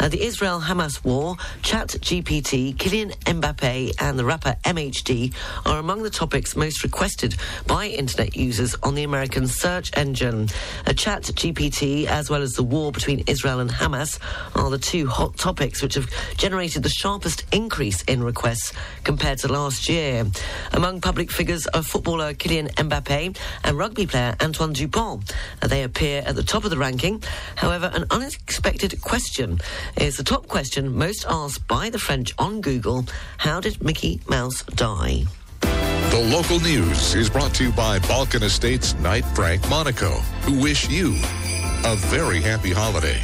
Uh, the Israel Hamas war, ChatGPT, Kylian Mbappe, and the rapper MHD are among the topics most requested by internet users on the American search engine. Uh, ChatGPT, as well as the war between Israel and Hamas, are the two hot topics which have generated the sharpest increase in requests compared to last year. Among public figures are footballer Kylian Mbappe and rugby player Antoine Dupont. They appear at the top of the ranking. However, an unexpected question is the top question most asked by the French on Google How did Mickey Mouse die? The local news is brought to you by Balkan Estates Knight Frank Monaco, who wish you a very happy holiday.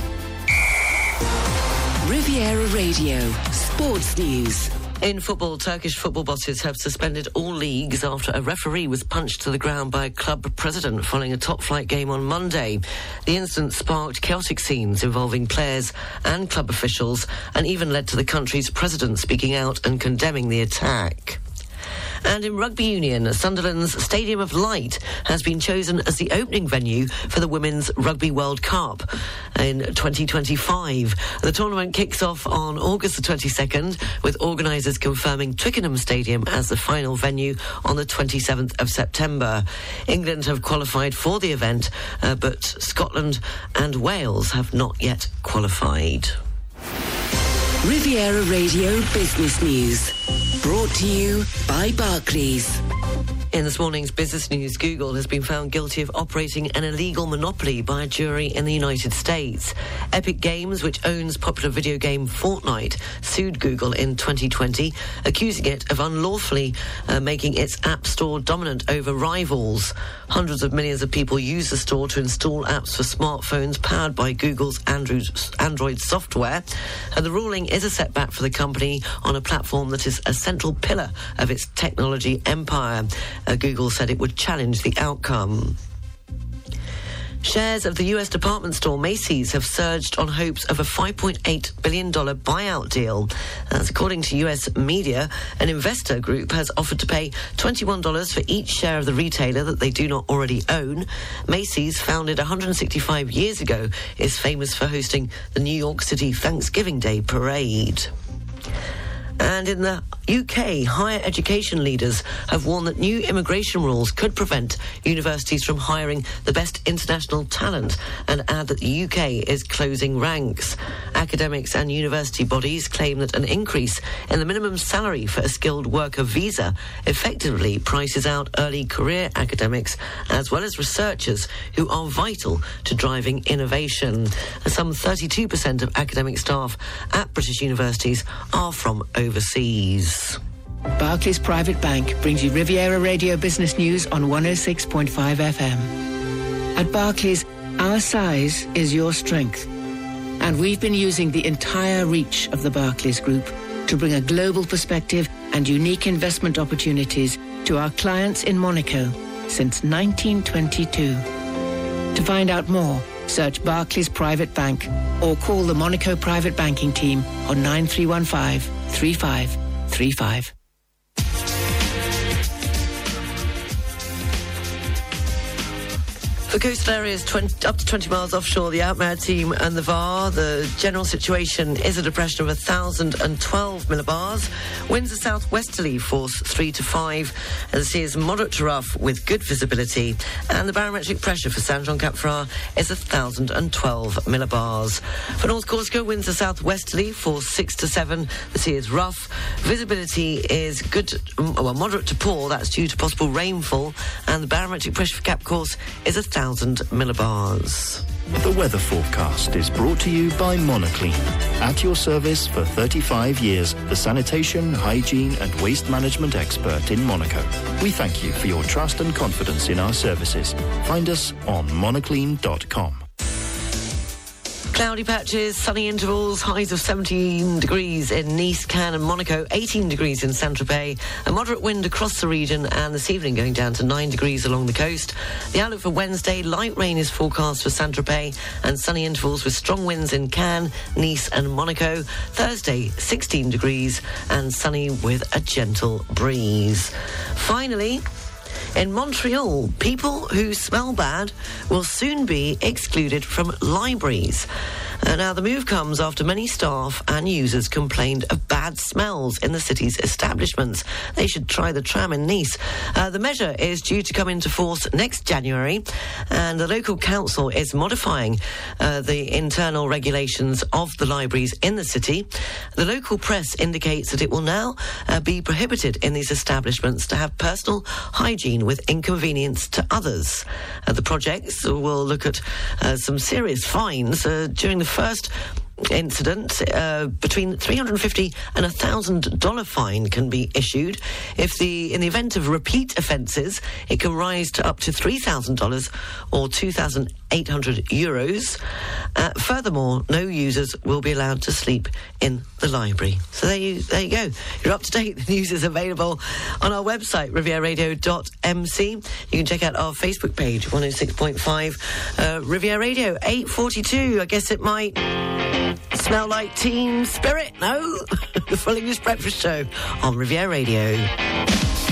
Riviera Radio, Sports News. In football, Turkish football bosses have suspended all leagues after a referee was punched to the ground by a club president following a top flight game on Monday. The incident sparked chaotic scenes involving players and club officials and even led to the country's president speaking out and condemning the attack. And in rugby union, Sunderland's Stadium of Light has been chosen as the opening venue for the Women's Rugby World Cup in 2025. The tournament kicks off on August the 22nd, with organisers confirming Twickenham Stadium as the final venue on the 27th of September. England have qualified for the event, uh, but Scotland and Wales have not yet qualified. Riviera Radio Business News. Brought to you by Barclays. In this morning's business news, Google has been found guilty of operating an illegal monopoly by a jury in the United States. Epic Games, which owns popular video game Fortnite, sued Google in 2020, accusing it of unlawfully uh, making its app store dominant over rivals. Hundreds of millions of people use the store to install apps for smartphones powered by Google's Android, software. And the ruling is a setback for the company on a platform that is a central pillar of its technology empire. Uh, Google said it would challenge the outcome. Shares of the US department store Macy's have surged on hopes of a $5.8 billion buyout deal. That's according to US media. An investor group has offered to pay $21 for each share of the retailer that they do not already own. Macy's, founded 165 years ago, is famous for hosting the New York City Thanksgiving Day Parade. And in the UK, higher education leaders have warned that new immigration rules could prevent universities from hiring the best international talent and add that the UK is closing ranks. Academics and university bodies claim that an increase in the minimum salary for a skilled worker visa effectively prices out early career academics as well as researchers who are vital to driving innovation. Some 32% of academic staff at British universities are from overseas. Barclays Private Bank brings you Riviera Radio Business News on 106.5 FM. At Barclays, our size is your strength. And we've been using the entire reach of the Barclays Group to bring a global perspective and unique investment opportunities to our clients in Monaco since 1922. To find out more, search Barclays Private Bank or call the Monaco Private Banking Team on 9315 3535. For coastal areas 20, up to 20 miles offshore, the Alpes-Maritimes and the VAR, the general situation is a depression of 1,012 millibars. Winds are southwesterly, force 3 to 5. And the sea is moderate to rough with good visibility. And the barometric pressure for San Juan Cap is 1,012 millibars. For North Corsica, winds are southwesterly, force 6 to 7. The sea is rough. Visibility is good, um, well, moderate to poor. That's due to possible rainfall. And the barometric pressure for Cap Corse is 1,000 millibars. The weather forecast is brought to you by Monoclean. At your service for 35 years, the sanitation, hygiene and waste management expert in Monaco. We thank you for your trust and confidence in our services. Find us on monoclean.com. Cloudy patches, sunny intervals, highs of 17 degrees in Nice, Cannes and Monaco, 18 degrees in Saint-Tropez, a moderate wind across the region and this evening going down to 9 degrees along the coast. The outlook for Wednesday, light rain is forecast for Saint-Tropez and sunny intervals with strong winds in Cannes, Nice and Monaco. Thursday, 16 degrees and sunny with a gentle breeze. Finally, in Montreal, people who smell bad will soon be excluded from libraries. Uh, now, the move comes after many staff and users complained of bad smells in the city's establishments. They should try the tram in Nice. Uh, the measure is due to come into force next January, and the local council is modifying uh, the internal regulations of the libraries in the city. The local press indicates that it will now uh, be prohibited in these establishments to have personal hygiene with inconvenience to others. Uh, the projects will look at uh, some serious fines uh, during the first incident, uh, between 350 and a thousand dollar fine can be issued. If the in the event of repeat offences, it can rise to up to three thousand dollars or two thousand eight hundred euros. Uh, furthermore, no users will be allowed to sleep in the library. So there you there you go. You're up to date. The news is available on our website rivieraradio.mc. You can check out our Facebook page 106.5 uh, Riviera Radio 842. I guess it might. Smell like Team Spirit? No? the Full English Breakfast Show on Riviera Radio.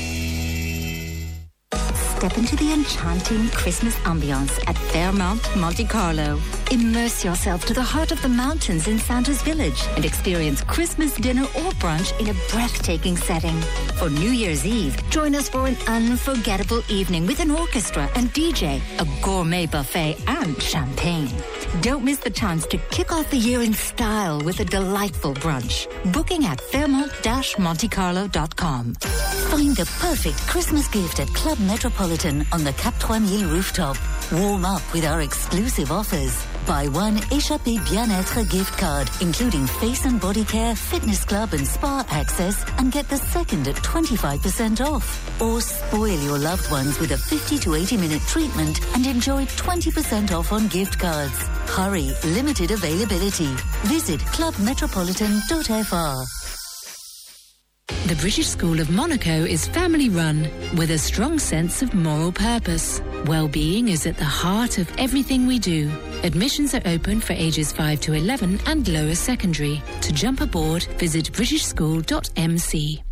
Step into the enchanting Christmas ambiance at Fairmont Monte Carlo. Immerse yourself to the heart of the mountains in Santa's Village and experience Christmas dinner or brunch in a breathtaking setting. For New Year's Eve, join us for an unforgettable evening with an orchestra and DJ, a gourmet buffet, and champagne. Don't miss the chance to kick off the year in style with a delightful brunch. Booking at fairmont-montecarlo.com. Find the perfect Christmas gift at Club Metropolitan on the Cap 3000 rooftop. Warm up with our exclusive offers. Buy one Échappé Bien-être gift card, including face and body care, fitness club and spa access, and get the second at 25% off. Or spoil your loved ones with a 50 to 80 minute treatment and enjoy 20% off on gift cards. Hurry, limited availability. Visit clubmetropolitan.fr. The British School of Monaco is family run with a strong sense of moral purpose. Well-being is at the heart of everything we do. Admissions are open for ages 5 to 11 and lower secondary. To jump aboard, visit britishschool.mc.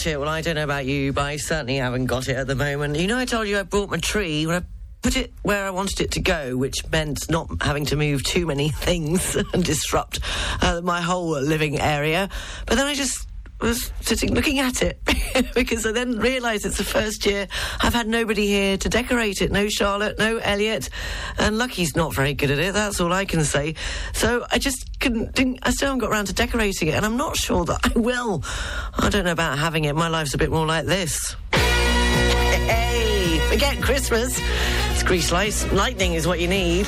got it. Well, I don't know about you, but I certainly haven't got it at the moment. You know, I told you I brought my tree. Well, I put it where I wanted it to go, which meant not having to move too many things and disrupt uh, my whole living area. But then I just was sitting looking at it because I then realised it's the first year I've had nobody here to decorate it. No Charlotte, no Elliot, and Lucky's not very good at it. That's all I can say. So I just couldn't. Didn't, I still haven't got around to decorating it, and I'm not sure that I will. I don't know about having it. My life's a bit more like this. Hey, forget Christmas. It's grease lights. Lightning is what you need.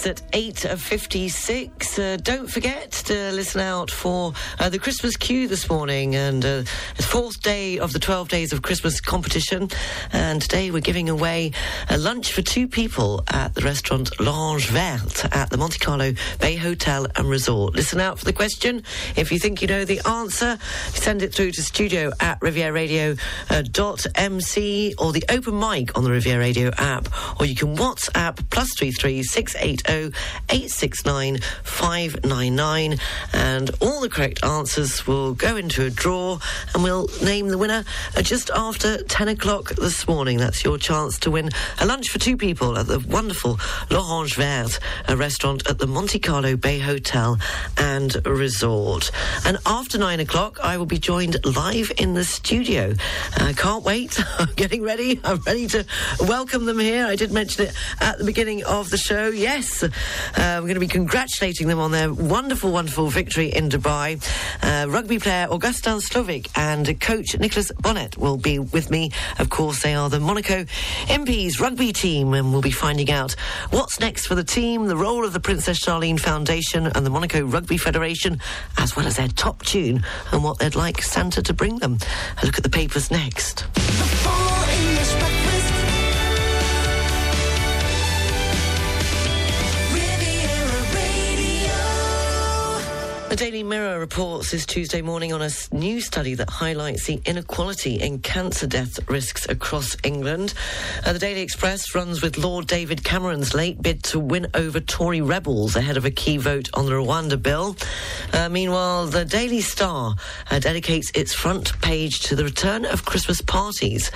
Greece at 8.56. Uh, don't forget to listen out for uh, the Christmas queue this morning and uh, the fourth day of the 12 Days of Christmas competition. And today we're giving away a lunch for two people at the restaurant L'Orange Verte at the Monte Carlo Bay Hotel and Resort. Listen out for the question. If you think you know the answer, send it through to studio at rivieraradio.mc or the open mic on the Riviera Radio app, or you can WhatsApp plus three three six eight zero eight six nine five nine nine, and all the correct answers will go into a draw, and we'll name the winner just after ten o'clock this morning. That's your chance to win a lunch for two people at the wonderful L'Orange Verte, a restaurant at the Monte Carlo Bay Hotel and Resort. And after nine o'clock, I will be joined live in the studio. I can't wait. I'm getting ready. I'm ready to welcome them here. I did mention it at the beginning of the show. Yes, uh, we're going to be congratulating them on their wonderful, wonderful victory in Dubai. Uh, rugby player Augustin Slovic and coach Nicholas Bonnet will be with me. Of course, they are the Monaco Impis rugby team, and we'll be finding out what's next for the team, the role of the Princess Charlene Foundation and the Monaco Rugby Federation, as well as their top tune and what they'd like Santa to bring them. A look at the papers next. The Daily Mirror reports this Tuesday morning on a new study that highlights the inequality in cancer death risks across England. Uh, the Daily Express runs with Lord David Cameron's late bid to win over Tory rebels ahead of a key vote on the Rwanda bill. Uh, meanwhile, the Daily Star uh, dedicates its front page to the return of Christmas parties,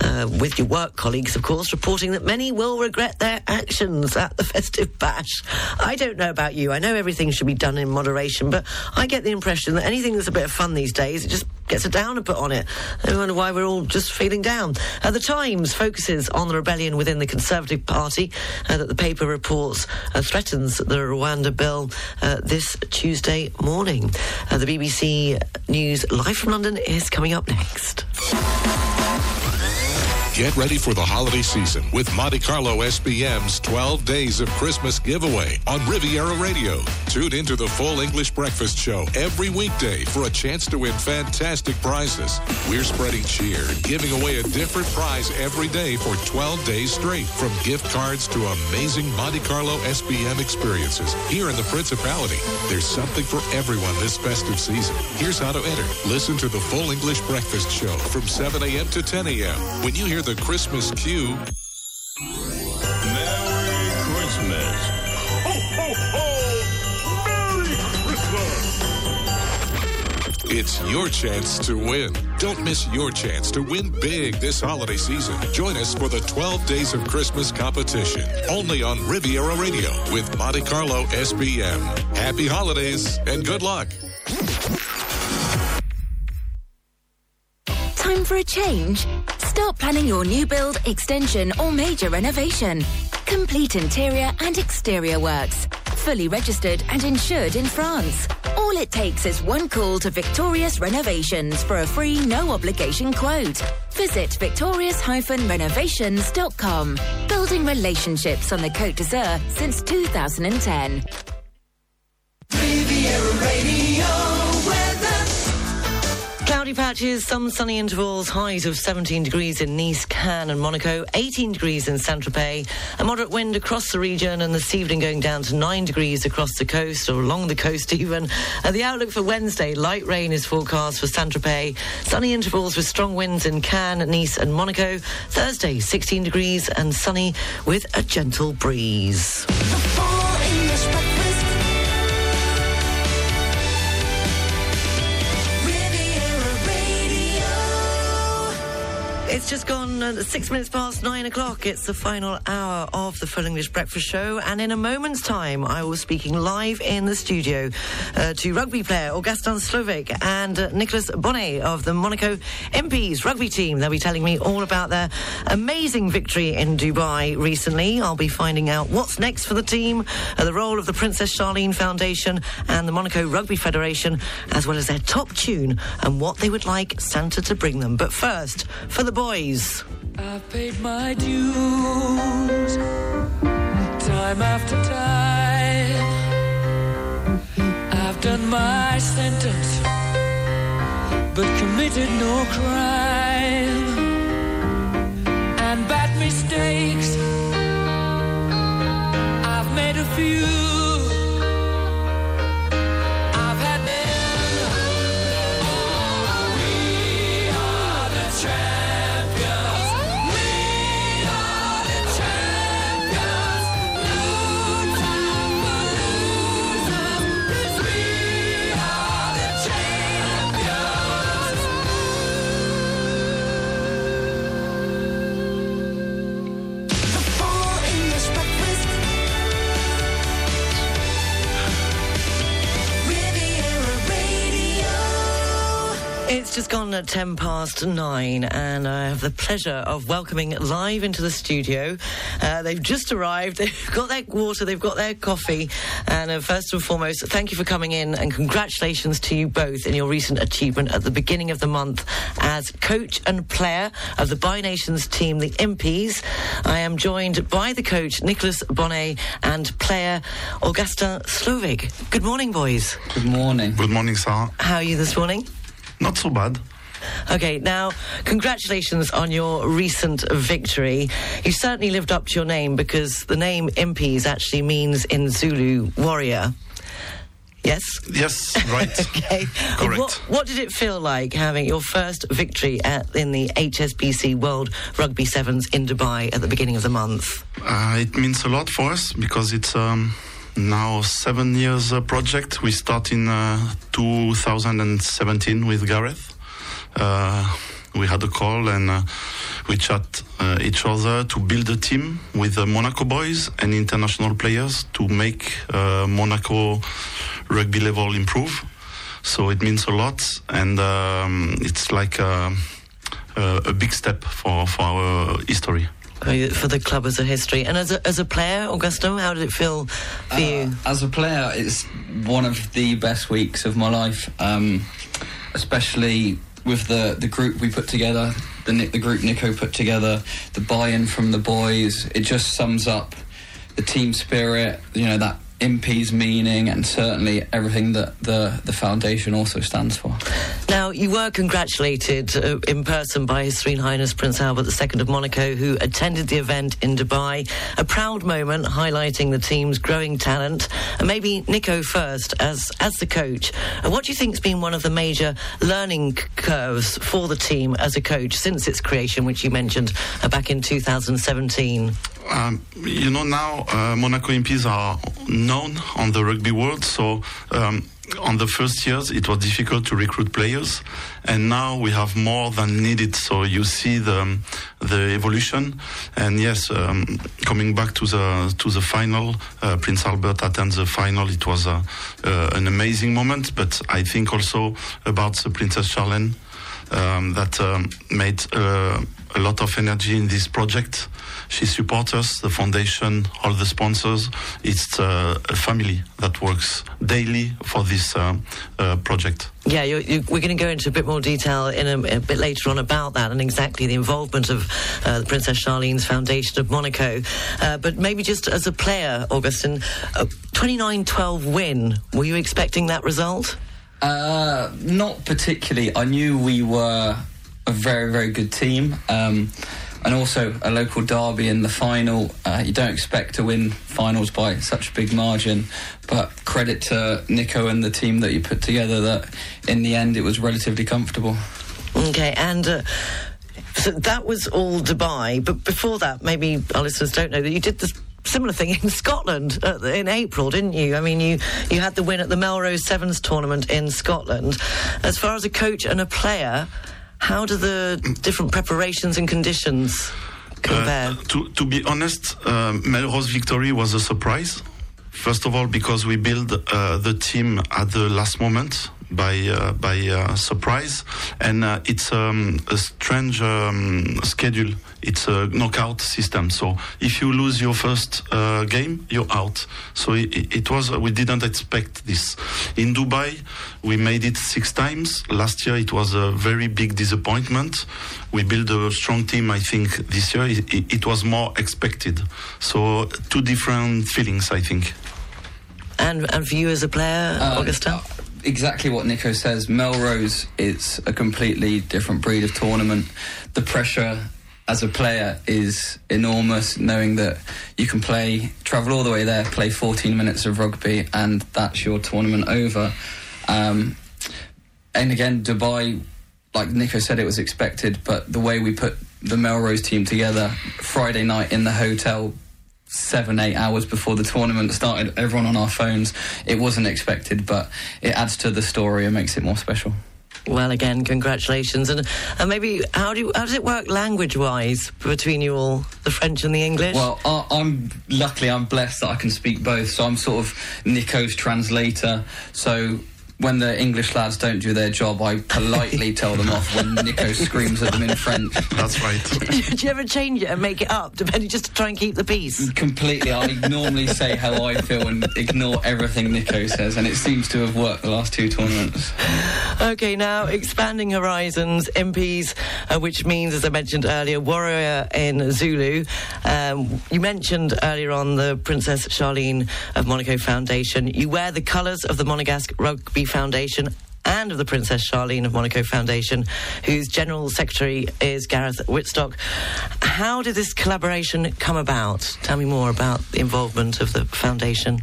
uh, with your work colleagues, of course, reporting that many will regret their actions at the festive bash. I don't know about you. I know everything should be done in moderation, but I get the impression that anything that's a bit of fun these days, it just gets a downer put on it. I wonder why we're all just feeling down. Uh, the Times focuses on the rebellion within the Conservative Party uh, that the paper reports uh, threatens the Rwanda bill uh, this Tuesday morning. Uh, the BBC News live from London is coming up next. Get ready for the holiday season with Monte Carlo SBM's 12 Days of Christmas giveaway on Riviera Radio. Tune into the full English breakfast show every weekday for a chance to win fantastic prizes. We're spreading cheer giving away a different prize every day for 12 days straight. From gift cards to amazing Monte Carlo SBM experiences here in the Principality. There's something for everyone this festive season. Here's how to enter. Listen to the full English breakfast show from 7 a.m. to 10 a.m. When you hear the Christmas cue, Merry Christmas. Ho, ho, ho! Merry Christmas! It's your chance to win. Don't miss your chance to win big this holiday season. Join us for the 12 Days of Christmas competition, only on Riviera Radio with Monte Carlo SBM. Happy holidays and good luck. For a change? Start planning your new build, extension, or major renovation. Complete interior and exterior works. Fully registered and insured in France. All it takes is one call to Victorious Renovations for a free, no obligation quote. Visit victorious-renovations.com. Building relationships on the Côte d'Azur since 2010. Cloudy patches, some sunny intervals, highs of 17 degrees in Nice, Cannes and Monaco, 18 degrees in Saint-Tropez, a moderate wind across the region and this evening going down to 9 degrees across the coast or along the coast even. The outlook for Wednesday, light rain is forecast for Saint-Tropez, sunny intervals with strong winds in Cannes, Nice and Monaco. Thursday, 16 degrees and sunny with a gentle breeze. Gone uh, six minutes past nine o'clock. It's the final hour of the Full English Breakfast Show. And in a moment's time, I will be speaking live in the studio uh, to rugby player Augustin Slovic and uh, Nicholas Bonnet of the Monaco Impis rugby team. They'll be telling me all about their amazing victory in Dubai recently. I'll be finding out what's next for the team, uh, the role of the Princess Charlene Foundation and the Monaco Rugby Federation, as well as their top tune and what they would like Santa to bring them. But first, for the boys. I've paid my dues time after time. I've done my sentence, but committed no crime. And bad mistakes, I've made a few. Just gone at 10 past nine, and I have the pleasure of welcoming live into the studio. Uh, they've just arrived, they've got their water, they've got their coffee, and uh, first and foremost, thank you for coming in, and congratulations to you both in your recent achievement at the beginning of the month as coach and player of the Bi Nations team, the Impis. I am joined by the coach, Nicholas Bonnet, and player Augustin Slovic. Good morning, boys. Good morning. Good morning, Sarah. How are you this morning? Not so bad. Okay, now, congratulations on your recent victory. You certainly lived up to your name because the name Impis actually means in Zulu warrior. Yes? Yes, right. okay. Correct. What, what did it feel like having your first victory at, in the HSBC World Rugby Sevens in Dubai at the beginning of the month? Uh, it means a lot for us because it's um, now seven years uh, project. We start in uh, 2017 with Gareth. Uh, we had a call and we chat uh, each other to build a team with the Monaco boys and international players to make uh, Monaco rugby level improve. So it means a lot, and um, it's like a, a, a big step for, for our history. Uh, For the club as a history. And as a, as a player, Augusto, how did it feel for you? As a player, it's one of the best weeks of my life, um, especially with the, the group we put together, the, the group Nico put together, the buy-in from the boys. It just sums up the team spirit, you know, that Impi's meaning, and certainly everything that the, the foundation also stands for. Now, you were congratulated uh, in person by His Serene Highness Prince Albert II of Monaco, who attended the event in Dubai. A proud moment highlighting the team's growing talent. And maybe Nico first, as, as the coach. Uh, what do you think has been one of the major learning curves for the team as a coach since its creation, which you mentioned uh, back in 2017? Um, you know, now uh, Monaco Impis are known on the rugby world, so um, on the first years it was difficult to recruit players, and now we have more than needed. So you see the the evolution, and yes, um, coming back to the to the final, uh, Prince Albert attends the final. It was a, uh, an amazing moment, but I think also about the Princess Charlene um, that um, made uh, a lot of energy in this project. She supports us, the foundation, all the sponsors. It's uh, a family that works daily for this uh, uh, project. Yeah, you you we're going to go into a bit more detail in a, a bit later on about that and exactly the involvement of uh, the Princess Charlene's Foundation of Monaco. Uh, but maybe just as a player, Augustin, a 29-12 win, were you expecting that result? Uh, not particularly. I knew we were a very, very good team. Um, and also a local derby in the final. Uh, you don't expect to win finals by such a big margin, but credit to Nico and the team that you put together that in the end it was relatively comfortable. Okay, and uh, so that was all Dubai. But before that, maybe our listeners don't know that you did this similar thing in Scotland in April, didn't you? I mean, you you had the win at the Melrose Sevens tournament in Scotland. As far as a coach and a player, how do the different preparations and conditions compare? Uh, to, to be honest, uh, Melrose victory was a surprise. First of all, because we built uh, the team at the last moment by uh, by uh, surprise, and uh, it's um, a strange um, schedule. It's a knockout system. So if you lose your first uh, game, you're out. So it, it was we didn't expect this. In Dubai, we made it six times. Last year, it was a very big disappointment. We built a strong team. I think this year it, it, it was more expected. So two different feelings. I think. And and for you as a player, Uh, Augustin? Exactly what Nico says. Melrose is a completely different breed of tournament. The pressure as a player is enormous, knowing that you can play, travel all the way there, play 14 minutes of rugby, and that's your tournament over. Um, and again, Dubai, like Nico said, it was expected, but the way we put the Melrose team together Friday night in the hotel seven, eight hours before the tournament started, everyone on our phones. It wasn't expected, but it adds to the story and makes it more special. Well, again, congratulations. And, and maybe how do you, how does it work language wise between you all, the French and the English? Well, I, I'm luckily I'm blessed that I can speak both, so I'm sort of Nico's translator. So when the English lads don't do their job, I politely tell them off when Nico screams at them in French. That's right. do you ever change it and make it up, depending just to try and keep the peace? Completely. I normally say how I feel and ignore everything Nico says, and it seems to have worked the last two tournaments. Okay, now expanding horizons, Impis, uh, which means, as I mentioned earlier, warrior in Zulu. Um, you mentioned earlier on the Princess Charlene of Monaco Foundation. You wear the colours of the Monegasque Rugby Foundation and of the Princess Charlene of Monaco Foundation, whose General Secretary is Gareth Wittstock. How did this collaboration come about? Tell me more about the involvement of the foundation.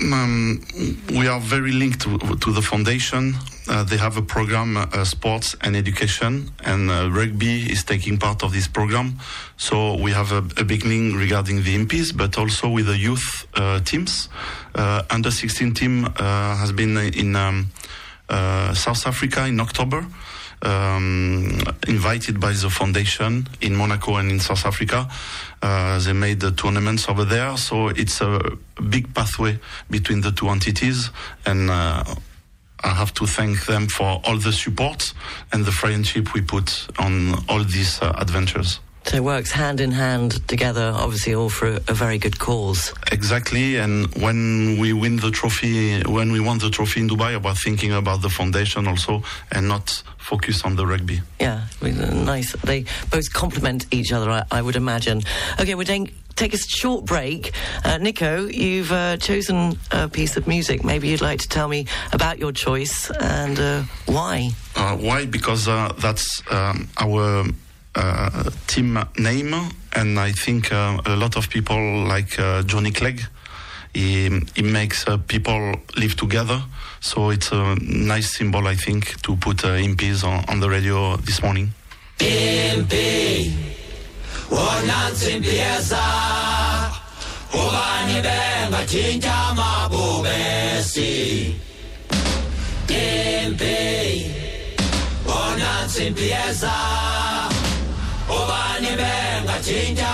Um, we are very linked to, to the foundation. Uh, they have a program, uh, sports and education, and uh, rugby is taking part of this program. So we have a, a regarding the Impis, but also with the youth uh, teams. Uh, under 16 team uh, has been in um, uh, South Africa in October. Um, invited by the foundation in Monaco and in South Africa. Uh, they made the tournaments over there, so it's a big pathway between the two entities, and uh, I have to thank them for all the support and the friendship we put on all these uh, adventures. So it works hand in hand together, obviously, all for a, a very good cause. Exactly, and when we win the trophy, when we won the trophy in Dubai, was thinking about the foundation also, and not focus on the rugby. Yeah, nice. They both complement each other, I, I would imagine. Okay, we're going take a short break. Uh, Nico, you've uh, chosen a piece of music. Maybe you'd like to tell me about your choice and uh, why. Uh, why? Because uh, that's um, our uh, team name, and I think uh, a lot of people like uh, Johnny Clegg. He, he makes uh, people live together, so it's a nice symbol, I think, to put uh, Impis on, on the radio this morning. Impi onyansi mbiyeza ubani bengatshintsha amabubesi? Impi onyansi mbiyeza ubani bengatshintsha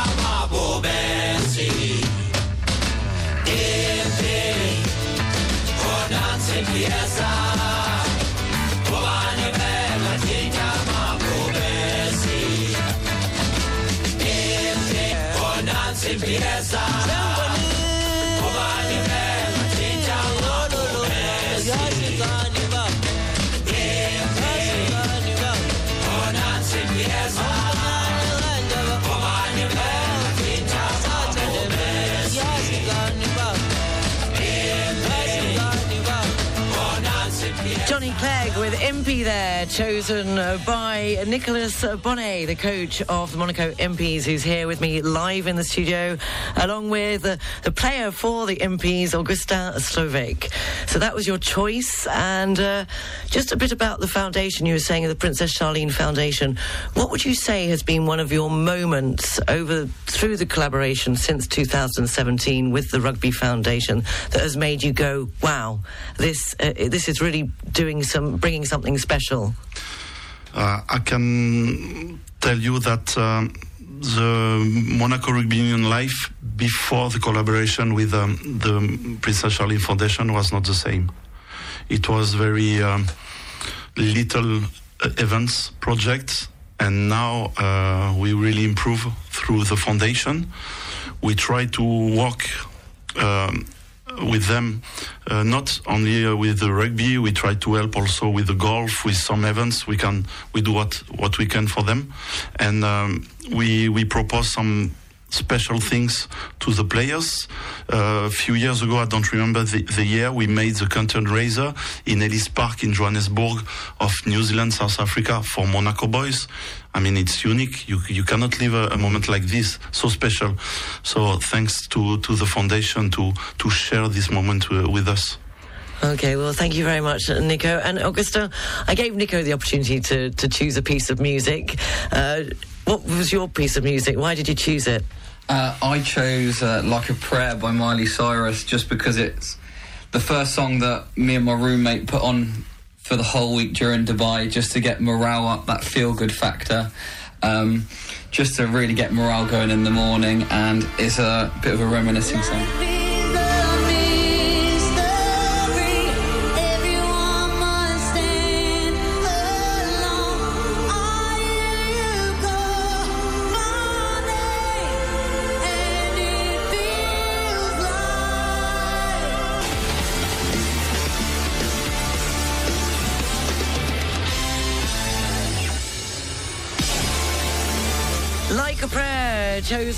with Impi there, chosen by Nicholas Bonnet, the coach of the Monaco Impis, who's here with me live in the studio, along with the player for the Impis, Augustin Slovak. So that was your choice. And uh, just a bit about the foundation you were saying, the Princess Charlene Foundation. What would you say has been one of your moments over through the collaboration since 2017 with the Rugby Foundation that has made you go, wow, this uh, this is really doing some, bringing something special? Uh, I can tell you that um, the Monaco Rugby Union life before the collaboration with um, the Princess Charlene Foundation was not the same. It was very um, little uh, events, projects, and now uh, we really improve through the foundation. We try to work um, with them, uh, not only uh, with the rugby. We try to help also with the golf, with some events. We can we do what what we can for them, and um, we we propose some special things to the players. Uh, a few years ago, I don't remember the, the year, we made the content raiser in Ellis Park in Johannesburg of New Zealand, South Africa for Monaco boys. I mean, it's unique. You, you cannot live a, a moment like this, so special. So thanks to, to the foundation to, to share this moment uh, with us. Okay, well, thank you very much, Nico. And Augusta, I gave Nico the opportunity to, to choose a piece of music. Uh, what was your piece of music? Why did you choose it? Uh, I chose uh, Like a Prayer by Miley Cyrus just because it's the first song that me and my roommate put on for the whole week during Dubai just to get morale up, that feel good factor. Um, just to really get morale going in the morning, and it's a bit of a reminiscing song.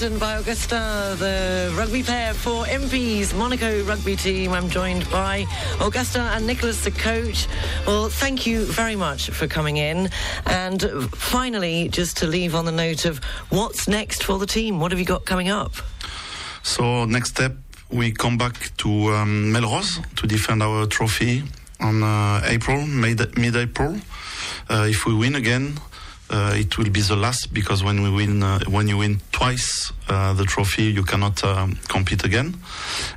By Augusta, the rugby player for Impi's Monaco rugby team. I'm joined by Augusta and Nicholas, the coach. Well, thank you very much for coming in. And finally, just to leave on the note of what's next for the team? What have you got coming up? So next step, we come back to um, Melrose to defend our trophy on uh, April, mid- mid-April. Uh, if we win again, uh, it will be the last because when we win, uh, when you win twice uh, the trophy, you cannot um, compete again.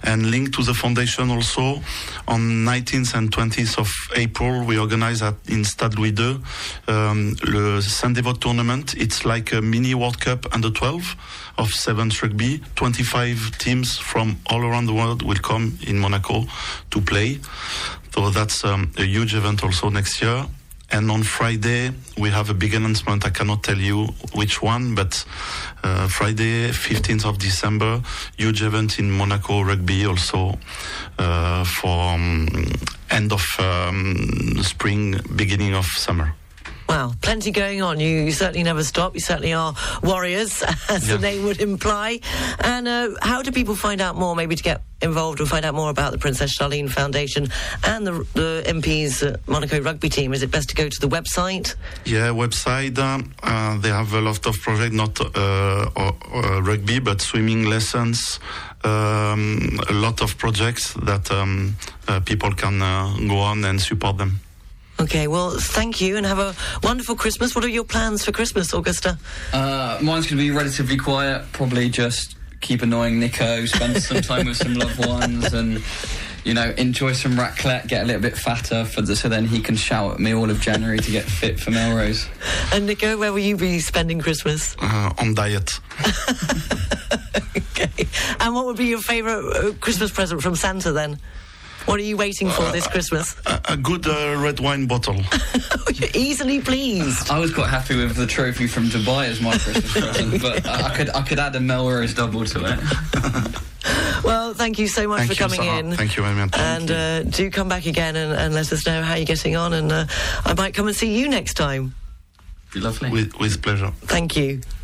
And linked to the foundation also, on 19th and 20th of April, we organize at, in Stade Louis II um, le Saint Devote tournament. It's like a mini World Cup under 12 of sevens rugby. 25 teams from all around the world will come in Monaco to play. So that's um, a huge event also next year. And on Friday, we have a big announcement. I cannot tell you which one, but uh, Friday, 15th of December, huge event in Monaco rugby also uh, for um, end of um, spring, beginning of summer. Wow, plenty going on. You, you certainly never stop. You certainly are warriors, as the name would imply. And uh, how do people find out more, maybe to get involved or find out more about the Princess Charlene Foundation and the, the Impi's uh, Monaco rugby team? Is it best to go to the website? Yeah, website. Um, uh, they have a lot of projects, not uh, or, or rugby, but swimming lessons. Um, a lot of projects that um, uh, people can uh, go on and support them. Okay, well, thank you and have a wonderful Christmas. What are your plans for Christmas, Augusta? Uh, mine's going to be relatively quiet. Probably just keep annoying Nico, spend some time with some loved ones, and you know enjoy some raclette. Get a little bit fatter, for the, so then he can shout at me all of January to get fit for Melrose. And Nico, where will you be spending Christmas? Uh, on diet. okay. And what would be your favourite uh, Christmas present from Santa then? What are you waiting for this Christmas? A, a good uh, red wine bottle. You're easily pleased. I was quite happy with the trophy from Dubai as my Christmas present, but I, I could I could add a Melrose double to it. Well, thank you so much Thank for coming Sarah. in. Thank you, Amy. Thank and uh, do come back again and, and let us know how you're getting on. And uh, I might come and see you next time. Be lovely. With, with pleasure. Thank you.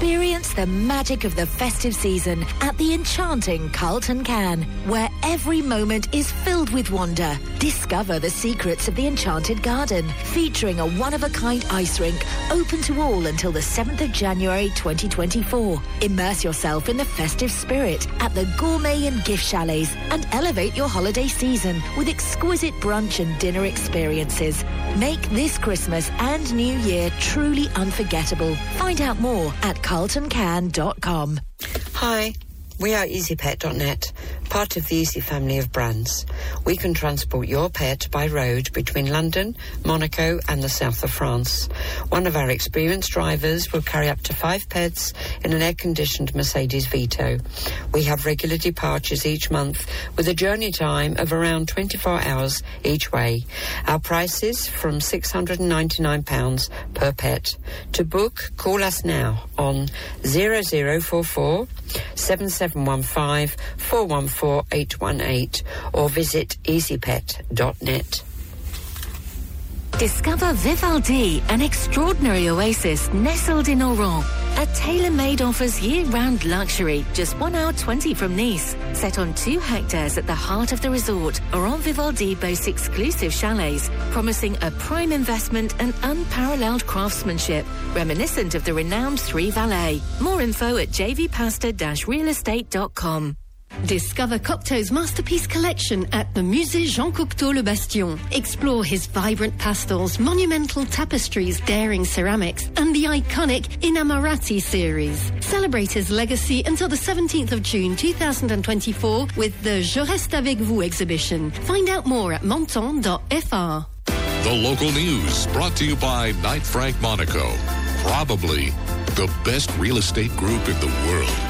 Experience the magic of the festive season at the enchanting Carlton Cannes, where every moment is filled with wonder. Discover the secrets of the Enchanted Garden, featuring a one-of-a-kind ice rink open to all until the 7th of January 2024. Immerse yourself in the festive spirit at the gourmet and gift chalets and elevate your holiday season with exquisite brunch and dinner experiences. Make this Christmas and New Year truly unforgettable. Find out more at carltoncannes.com. Hi, we are EasyPet.net, part of the Easy family of brands. We can transport your pet by road between London, Monaco, and the south of France. One of our experienced drivers will carry up to five pets in an air conditioned Mercedes Vito. We have regular departures each month with a journey time of around 24 hours each way. Our prices from £699 per pet. To book, call us now on 0044 7715 414 818 or visit easypet.net. Discover Vivaldi, an extraordinary oasis nestled in Auron. A tailor-made offers year-round luxury, just one hour 20 from Nice. Set on two hectares at the heart of the resort, Auron Vivaldi boasts exclusive chalets, promising a prime investment and unparalleled craftsmanship, reminiscent of the renowned Three Valleys. More info at jvpasta-realestate.com. Discover Cocteau's masterpiece collection at the Musée Jean Cocteau Le Bastion. Explore his vibrant pastels, monumental tapestries, daring ceramics, and the iconic Innamorati series. Celebrate his legacy until the 17th of June 2024 with the Je reste avec vous exhibition. Find out more at menton.fr. The local news brought to you by Knight Frank Monaco. Probably the best real estate group in the world.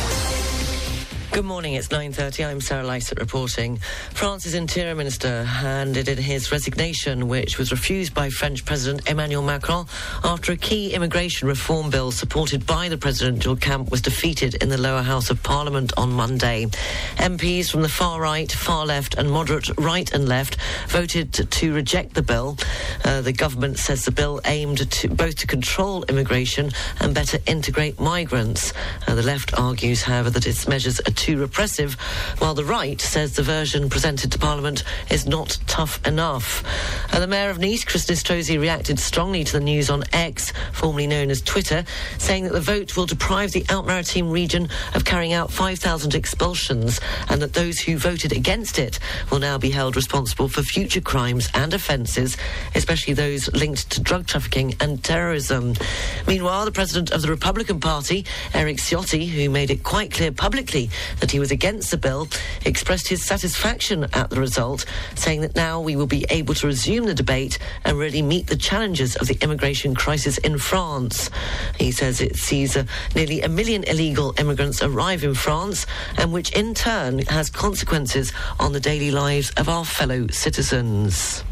Good morning, it's 9.30. I'm Sarah Lysett reporting. France's Interior Minister handed in his resignation, which was refused by French President Emmanuel Macron after a key immigration reform bill supported by the presidential camp was defeated in the lower house of parliament on Monday. MPs from the far right, far left and moderate right and left voted to, reject the bill. Uh, the government says the bill aimed to both to control immigration and better integrate migrants. Uh, the left argues, however, that its measures are too repressive, while the right says the version presented to Parliament is not tough enough. Uh, the Mayor of Nice, Christian Estrosi, reacted strongly to the news on X, formerly known as Twitter, saying that the vote will deprive the Alpes-Maritimes region of carrying out 5,000 expulsions and that those who voted against it will now be held responsible for future crimes and offences, especially those linked to drug trafficking and terrorism. Meanwhile, the president of the Republican Party, Eric Ciotti, who made it quite clear publicly that he was against the bill, expressed his satisfaction at the result, saying that now we will be able to resume the debate and really meet the challenges of the immigration crisis in France. He says it sees uh, nearly a million illegal immigrants arrive in France, and which in turn has consequences on the daily lives of our fellow citizens.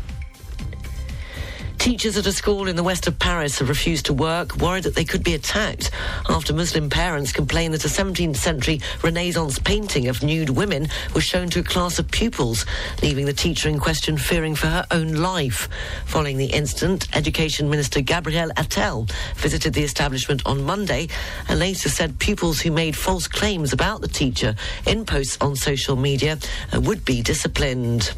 Teachers at a school in the west of Paris have refused to work, worried that they could be attacked after Muslim parents complained that a 17th century Renaissance painting of nude women was shown to a class of pupils, leaving the teacher in question fearing for her own life. Following the incident, Education Minister Gabriel Attal visited the establishment on Monday and later said pupils who made false claims about the teacher in posts on social media uh, would be disciplined.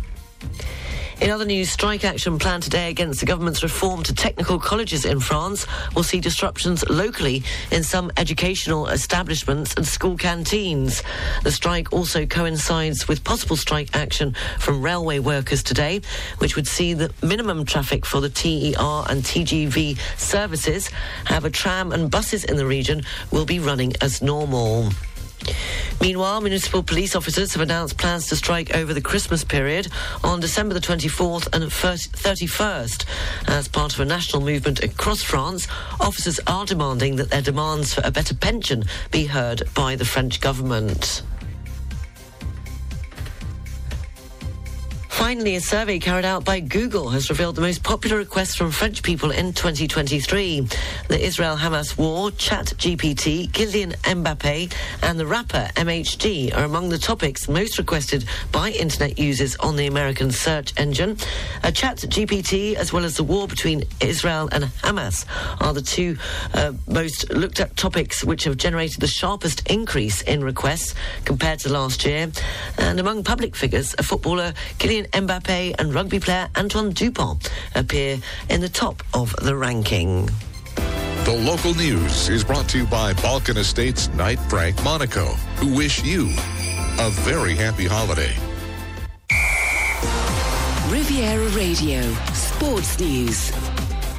In other news, strike action planned today against the government's reform to technical colleges in France will see disruptions locally in some educational establishments and school canteens. The strike also coincides with possible strike action from railway workers today, which would see the minimum traffic for the TER and TGV services. However, tram and buses in the region will be running as normal. Meanwhile, municipal police officers have announced plans to strike over the Christmas period on December the 24th and 31st. As part of a national movement across France, officers are demanding that their demands for a better pension be heard by the French government. Finally, a survey carried out by Google has revealed the most popular requests from French people in 2023. The Israel-Hamas war, ChatGPT, Kylian Mbappe, and the rapper MHD are among the topics most requested by internet users on the American search engine. Uh, ChatGPT, as well as the war between Israel and Hamas, are the two uh, most looked at topics which have generated the sharpest increase in requests compared to last year. And among public figures, a footballer, Kylian Mbappe, and rugby player Antoine Dupont appear in the top of the ranking. The local news is brought to you by Balkan Estates Knight Frank Monaco, who wish you a very happy holiday. Riviera Radio, Sports News.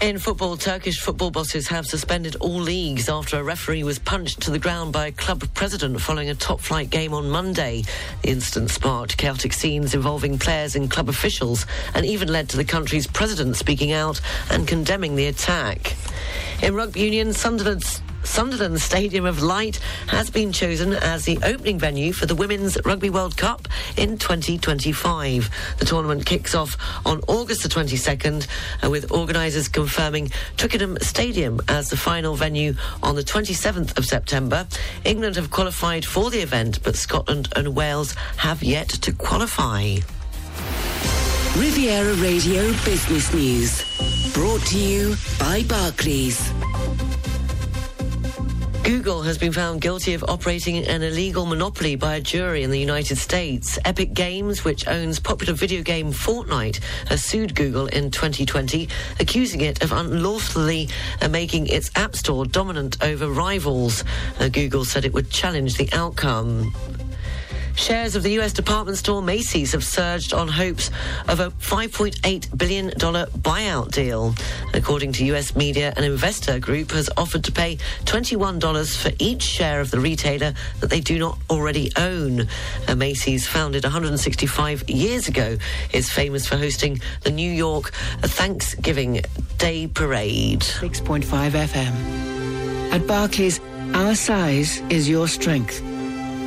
In football, Turkish football bosses have suspended all leagues after a referee was punched to the ground by a club president following a top flight game on Monday. The incident sparked chaotic scenes involving players and club officials and even led to the country's president speaking out and condemning the attack. In rugby union, Sunderland's Sunderland Stadium of Light has been chosen as the opening venue for the Women's Rugby World Cup in 2025. The tournament kicks off on August the 22nd, uh, with organisers confirming Twickenham Stadium as the final venue on the 27th of September. England have qualified for the event, but Scotland and Wales have yet to qualify. Riviera Radio Business News. Brought to you by Barclays. Google has been found guilty of operating an illegal monopoly by a jury in the United States. Epic Games, which owns popular video game Fortnite, has sued Google in 2020, accusing it of unlawfully uh, making its App Store dominant over rivals. Uh, Google said it would challenge the outcome. Shares of the US department store Macy's have surged on hopes of a $5.8 billion buyout deal. According to US media, an investor group has offered to pay $21 for each share of the retailer that they do not already own. Uh, Macy's, founded 165 years ago, is famous for hosting the New York Thanksgiving Day Parade. 6.5 FM. At Barclays, our size is your strength.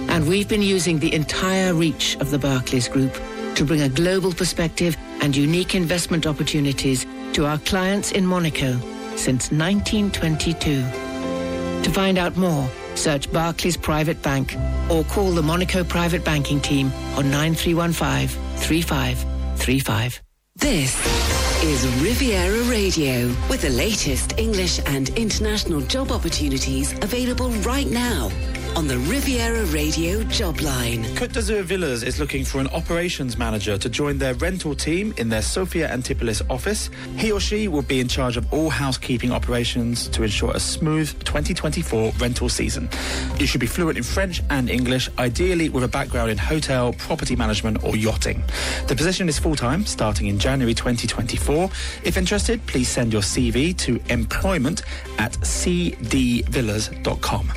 And we've been using the entire reach of the Barclays Group to bring a global perspective and unique investment opportunities to our clients in Monaco since 1922. To find out more, search Barclays Private Bank or call the Monaco Private Banking Team on 9315 3535. This is Riviera Radio with the latest English and international job opportunities available right now on the Riviera Radio job line. Côte d'Azur Villas is looking for an operations manager to join their rental team in their Sophia Antipolis office. He or she will be in charge of all housekeeping operations to ensure a smooth 2024 rental season. You should be fluent in French and English, ideally with a background in hotel, property management, or yachting. The position is full time, starting in January 2024. If interested, please send your CV to employment at cdvillas.com.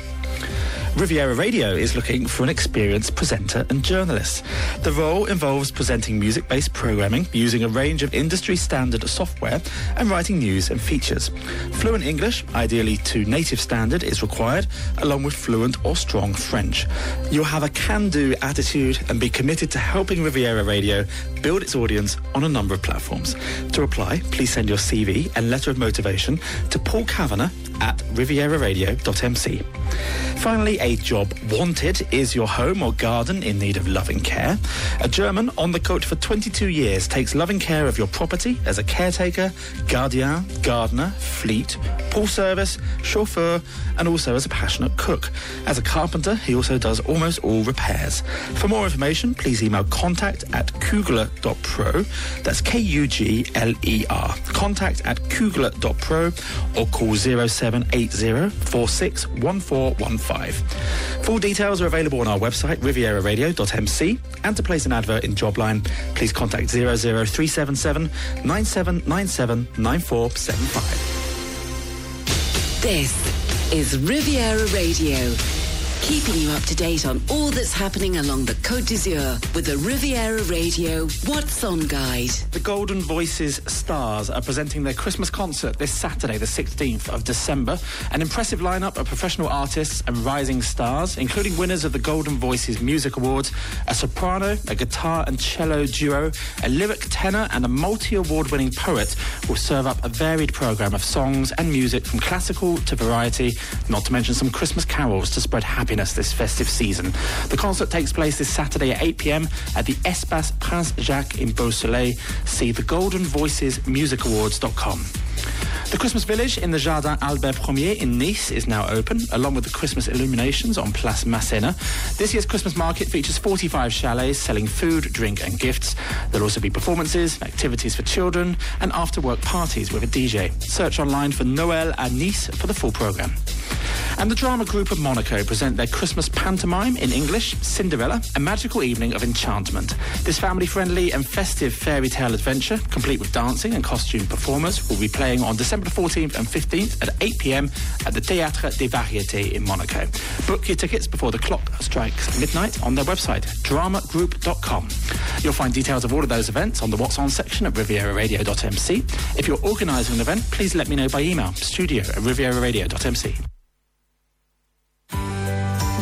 Riviera Radio is looking for an experienced presenter and journalist. The role involves presenting music based programming using a range of industry standard software and writing news and features. Fluent English, ideally to native standard, is required, along with fluent or strong French. You'll have a can do attitude and be committed to helping Riviera Radio build its audience on a number of platforms. To apply, please send your CV and letter of motivation to Paul Kavanagh at rivieraradio.mc. Finally, a job wanted is your home or garden in need of loving care. A German on the coat for 22 years takes loving care of your property as a caretaker, guardian, gardener, fleet, pool service, chauffeur, and also as a passionate cook. As a carpenter, he also does almost all repairs. For more information, please email contact at kugler.pro. That's K-U-G-L-E-R. Contact at kugler.pro or call 0780 46 Full details are available on our website, rivieraradio.mc. And to place an advert in Jobline, please contact 00377 9797 9475. This is Riviera Radio. Keeping you up to date on all that's happening along the Côte d'Azur with the Riviera Radio What's On Guide. The Golden Voices Stars are presenting their Christmas concert this Saturday, the 16th of December. An impressive lineup of professional artists and rising stars, including winners of the Golden Voices Music Awards, a soprano, a guitar and cello duo, a lyric tenor, and a multi award winning poet will serve up a varied programme of songs and music from classical to variety, not to mention some Christmas carols to spread happiness this festive season. The concert takes place this Saturday at 8 pm at the Espace Prince Jacques in Beausoleil. See the Golden Voices Music Awards.com. The Christmas Village in the Jardin Albert Premier in Nice is now open, along with the Christmas illuminations on Place Masséna. This year's Christmas market features 45 chalets selling food, drink, and gifts. There'll also be performances, activities for children, and after work parties with a DJ. Search online for Noël à Nice for the full programme. And the drama group of Monaco present their Christmas pantomime in English, Cinderella, a magical evening of enchantment. This family-friendly and festive fairy tale adventure, complete with dancing and costume performers, will be playing on December 14th and 15th at 8 p.m. at the Théâtre des Variétés in Monaco. Book your tickets before the clock strikes midnight on their website, dramagroup.com. You'll find details of all of those events on the What's On section at rivieraradio.mc. If you're organising an event, please let me know by email, studio at rivieraradio.mc.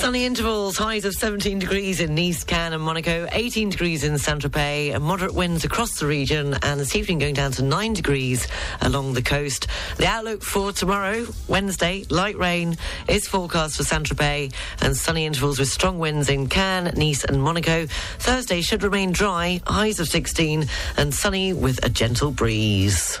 Sunny intervals, highs of 17 degrees in Nice, Cannes and Monaco, 18 degrees in Saint-Tropez, moderate winds across the region, and this evening going down to 9 degrees along the coast. The outlook for tomorrow, Wednesday, light rain is forecast for Saint-Tropez, and sunny intervals with strong winds in Cannes, Nice and Monaco. Thursday should remain dry, highs of 16, and sunny with a gentle breeze.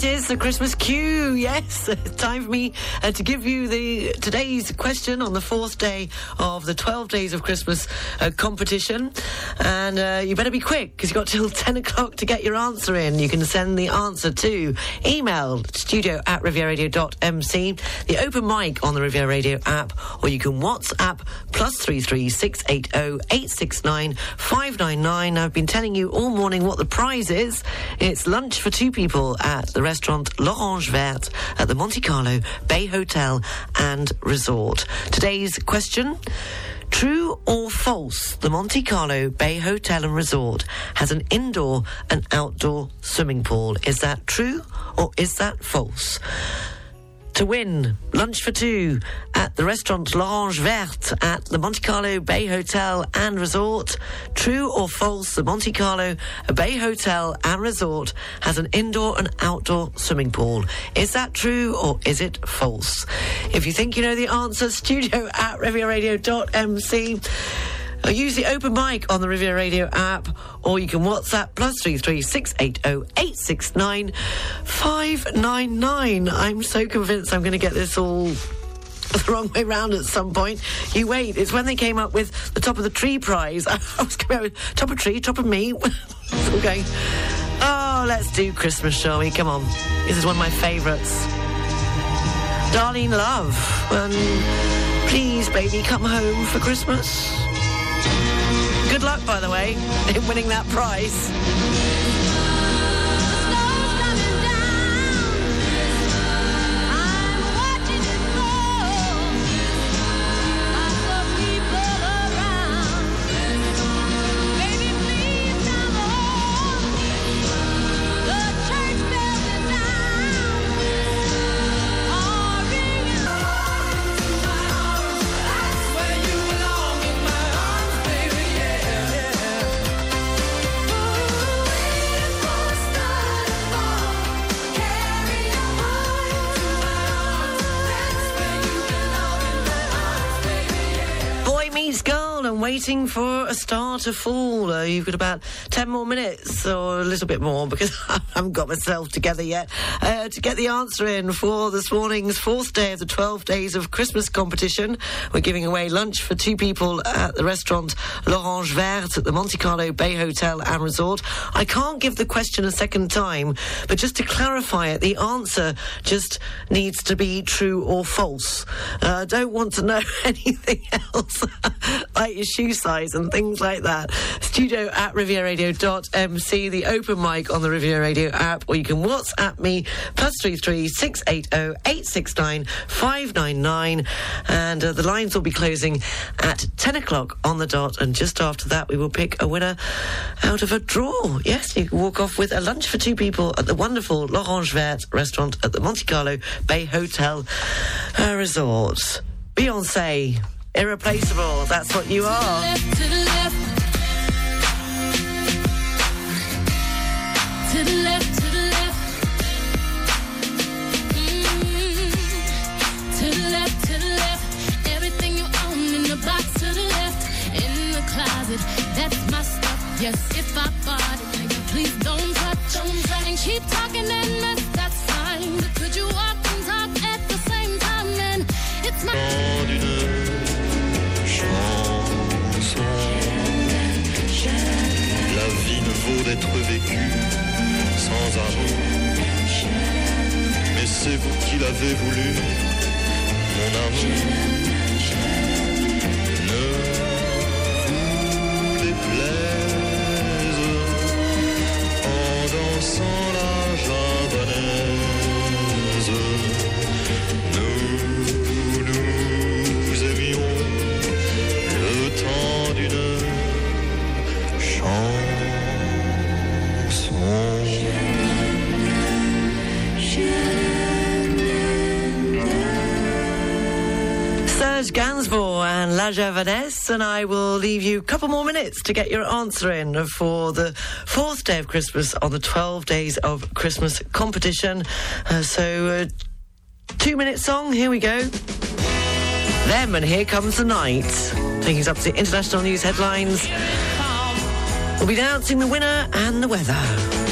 That is the Christmas cue. Yes, time for me uh, to give you the today's question on the fourth day of the 12 days of Christmas uh, competition, and uh, you better be quick because you've got till 10 o'clock to get your answer in. You can send the answer to email studio at rivieraradio.mc, the open mic on the Riviera Radio app, or you can WhatsApp plus three three six eight zero eight six nine five nine nine. I've been telling you all morning what the prize is. It's lunch for two people at the restaurant L'Orange Verte at the Monte Carlo Bay Hotel and Resort. Today's question. True or false, the Monte Carlo Bay Hotel and Resort has an indoor and outdoor swimming pool. Is that true or is that false? To win lunch for two at the restaurant L'Orange Verte at the Monte Carlo Bay Hotel and Resort. True or false, the Monte Carlo Bay Hotel and Resort has an indoor and outdoor swimming pool. Is that true or is it false? If you think you know the answer, studio at rivieraradio.mc. Or use the open mic on the Riviera Radio app, or you can WhatsApp plus three three six eight zero eight six nine five nine nine. I'm so convinced I'm going to get this all the wrong way round at some point. You wait. It's when they came up with the top of the tree prize. I was coming out with top of tree, top of me. going. Oh, let's do Christmas, shall we? Come on. This is one of my favourites. Darlene Love. And please, baby, come home for Christmas. Good luck, by the way, in winning that prize. Waiting for a star to fall. Uh, you've got about 10 more minutes or a little bit more because I haven't got myself together yet uh, to get the answer in for this morning's fourth day of the 12 days of Christmas competition. We're giving away lunch for two people at the restaurant L'Orange Verte at the Monte Carlo Bay Hotel and Resort. I can't give the question a second time, but just to clarify it, the answer just needs to be true or false. Uh, I don't want to know anything else, like your shoe size and things like that. Studio at rivieraradio.mc, the open mic on the Riviera Radio app, or you can WhatsApp me, plus three three six eight zero eight six nine five nine nine, and uh, the lines will be closing at 10 o'clock on the dot, and just after that we will pick a winner out of a draw. Yes, you can walk off with a lunch for two people at the wonderful L'Orange Verte restaurant at the Monte Carlo Bay Hotel uh, Resort. Beyonce, irreplaceable, that's what you are. To the left. To the left, to the left. Mm. To the left, to the left. Everything you own in the box to the left. In the closet, that's my stuff. Yes, if I bought it, please don't touch. Don't touch. And keep talking and mess, d'être vécue sans amour. Mais c'est vous qui l'avez voulu, mon amour. Ne vous déplaise en dansant la Serge Gainsbourg and La Javanaise, and I will leave you a couple more minutes to get your answer in for the fourth day of Christmas on the 12 Days of Christmas competition. Uh, so, uh, two minute song, here we go. Them and Here Comes the Night. Taking us up to the international news headlines. We'll be announcing the winner and the weather.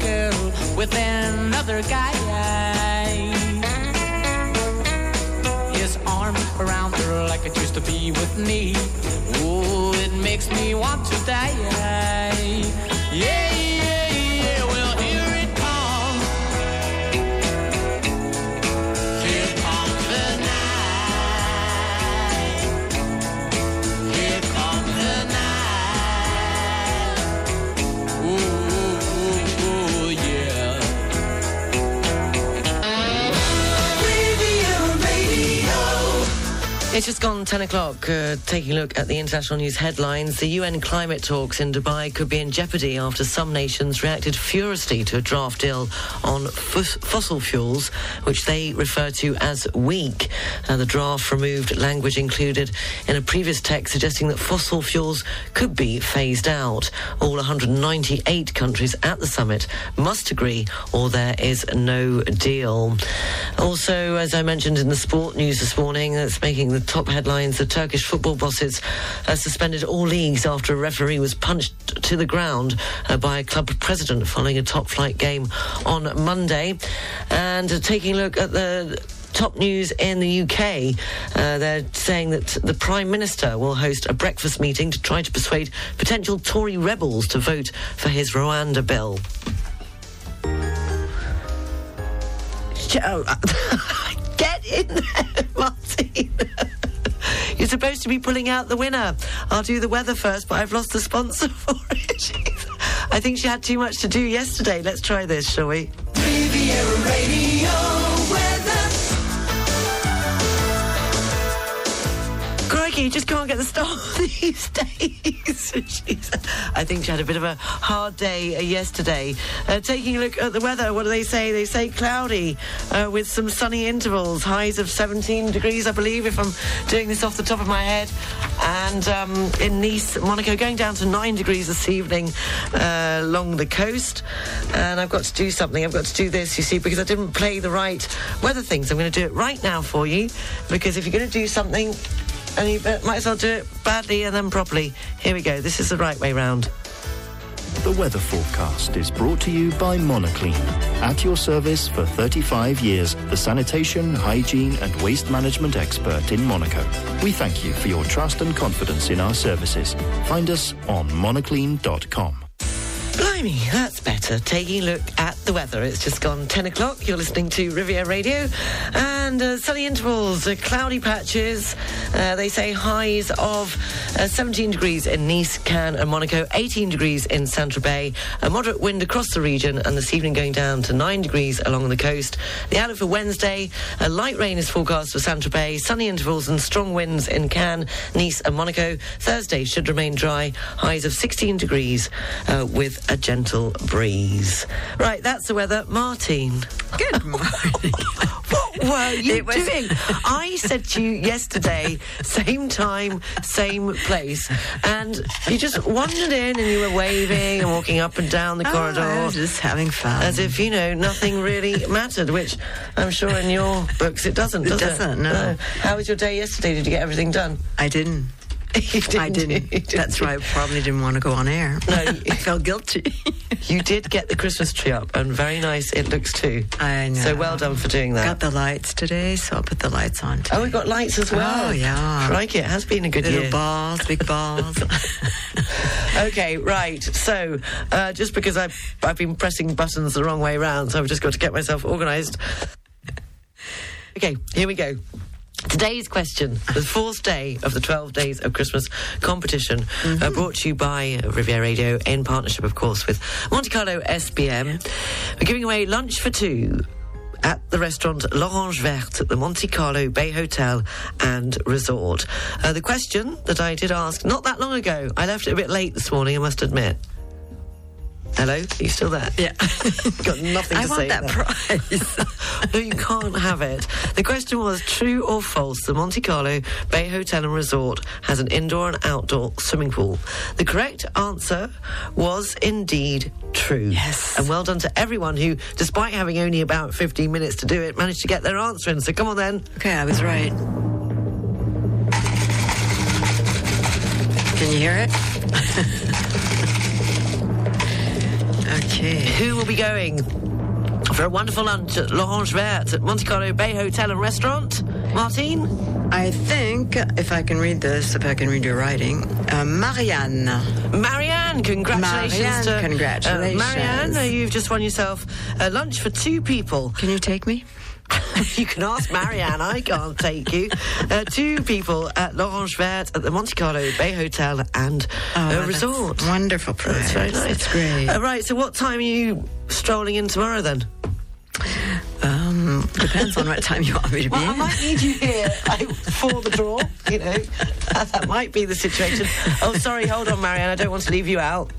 Girl with another guy. His arm around her like it used to be with me. Oh, it makes me want to die. Yeah, It's just gone 10 o'clock. Uh, taking a look at the international news headlines. The UN climate talks in Dubai could be in jeopardy after some nations reacted furiously to a draft deal on fos- fossil fuels, which they refer to as weak. Uh, the draft removed language included in a previous text suggesting that fossil fuels could be phased out. All 198 countries at the summit must agree, or there is no deal. Also, as I mentioned in the sport news this morning, that's making the top headlines. The Turkish football bosses uh, suspended all leagues after a referee was punched to the ground uh, by a club president following a top flight game on Monday. And uh, taking a look at the Top news in the UK. Uh, they're saying that the Prime Minister will host a breakfast meeting to try to persuade potential Tory rebels to vote for his Rwanda bill. Joe, get in there, Martin. You're supposed to be pulling out the winner. I'll do the weather first, but I've lost the sponsor for it. I think she had too much to do yesterday. Let's try this, shall we? Crikey, Vicky just can't get the start these days. I think she had a bit of a hard day uh, yesterday. Uh, taking a look at the weather, what do they say? They say cloudy uh, with some sunny intervals, highs of 17 degrees, I believe, if I'm doing this off the top of my head. And um, in Nice, Monaco, going down to 9 degrees this evening uh, along the coast. And I've got to do something. I've got to do this, you see, because I didn't play the right weather things. I'm going to do it right now for you, because if you're going to do something, and you might as well do it badly and then properly. Here we go. This is the right way round. The weather forecast is brought to you by Monoclean. At your service for 35 years, the sanitation, hygiene and waste management expert in Monaco. We thank you for your trust and confidence in our services. Find us on monoclean.com. Blimey, that's better. Taking a look at the weather. It's just gone 10 o'clock. You're listening to Riviera Radio. And uh, sunny intervals, uh, cloudy patches. Uh, they say highs of uh, 17 degrees in Nice, Cannes, and Monaco, 18 degrees in Saint Tropez. A moderate wind across the region, and this evening going down to 9 degrees along the coast. The outlook for Wednesday, a light rain is forecast for Saint Tropez, sunny intervals and strong winds in Cannes, Nice, and Monaco. Thursday should remain dry, highs of 16 degrees uh, with a gentle breeze. Right, that's the weather. Martin. Good morning. what were you It was- doing? I said to you yesterday, same time, same place, and you just wandered in and you were waving and walking up and down the Oh, corridor. Just having fun. As if, you know, nothing really mattered, which I'm sure in your books it doesn't, It does doesn't, no. How was your day yesterday? Did you get everything done? I didn't. I didn't. That's why I probably didn't want to go on air. No, I felt guilty. you did get the Christmas tree up, and very nice it looks too. I know. So well done for doing that. Got the lights today, so I'll put the lights on. Today. Oh, we got lights as well. Oh, yeah. Like it has been a good Little year. balls, big balls. Okay, right. So, uh, just because I've, I've been pressing buttons the wrong way round, so I've just got to get myself organised. Okay, here we go. Today's question, the fourth day of the 12 Days of Christmas competition, uh, brought to you by Riviera Radio in partnership, of course, with Monte Carlo SBM. We're giving away lunch for two at the restaurant L'Orange Verte at the Monte Carlo Bay Hotel and Resort. Uh, the question that I did ask not that long ago, I left it a bit late this morning, I must admit. Hello, are you still there? Yeah. Got nothing to I say. want that prize. no, you can't have it. The question was true or false. The Monte Carlo Bay Hotel and Resort has an indoor and outdoor swimming pool. The correct answer was indeed true. Yes. And well done to everyone who, despite having only about 15 minutes to do it, managed to get their answer in. So come on then. Okay, I was right. Can you hear it? okay. Who will be going for a wonderful lunch at L'Orange Verte at Monte Carlo Bay Hotel and Restaurant? Martine? I think, if I can read this, if I can read your writing, uh, Marianne. Marianne, congratulations Marianne, to congratulations. Uh, Marianne, you've just won yourself a lunch for two people. Can you take me? you can ask Marianne. I can't take you. Uh, two people at L'Orange Verte at the Monte Carlo Bay Hotel and Oh, that's Resort. Wonderful prize. That's very nice. That's great. Uh, right. So, what time are you strolling in tomorrow then? Um, depends on what time you want me to be Well, I might need you here I, for the draw. You know, that might be the situation. Oh, sorry. Hold on, Marianne. I don't want to leave you out.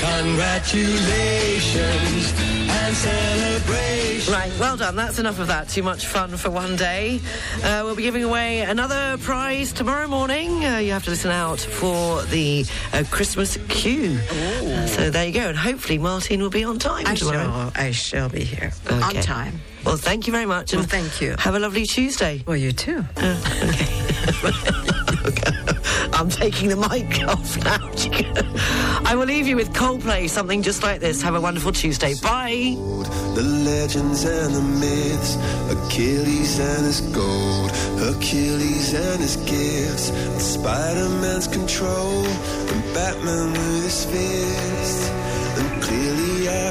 Congratulations and celebrations. Right, well done. That's enough of that. Too much fun for one day. Uh, we'll be giving away another prize tomorrow morning. Uh, you have to listen out for the uh, Christmas queue. Uh, so there you go. And hopefully Martin will be on time I tomorrow. shall, I shall be here on time. Well, thank you very much. Well, thank you. Have a lovely Tuesday. Well, you too. I'm taking the mic off now. I will leave you with Coldplay, something just like this. Have a wonderful Tuesday. Bye. The legends and the myths, Achilles and his gold, Achilles and his gifts, and Spider-Man's control, and Batman with his fist. And I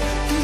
like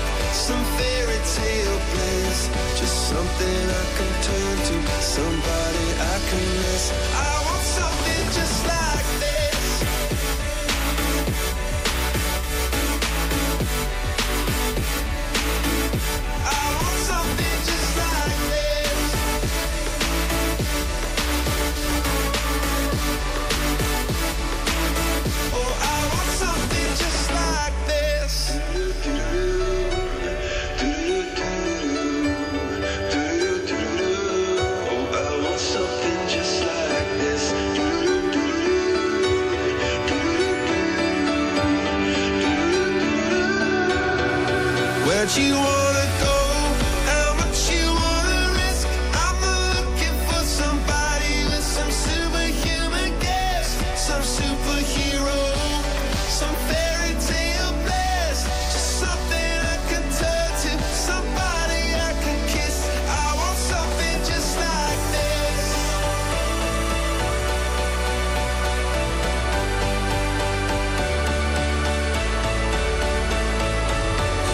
some fairy tale bliss. Just something I can turn to, somebody I can miss. I want something just like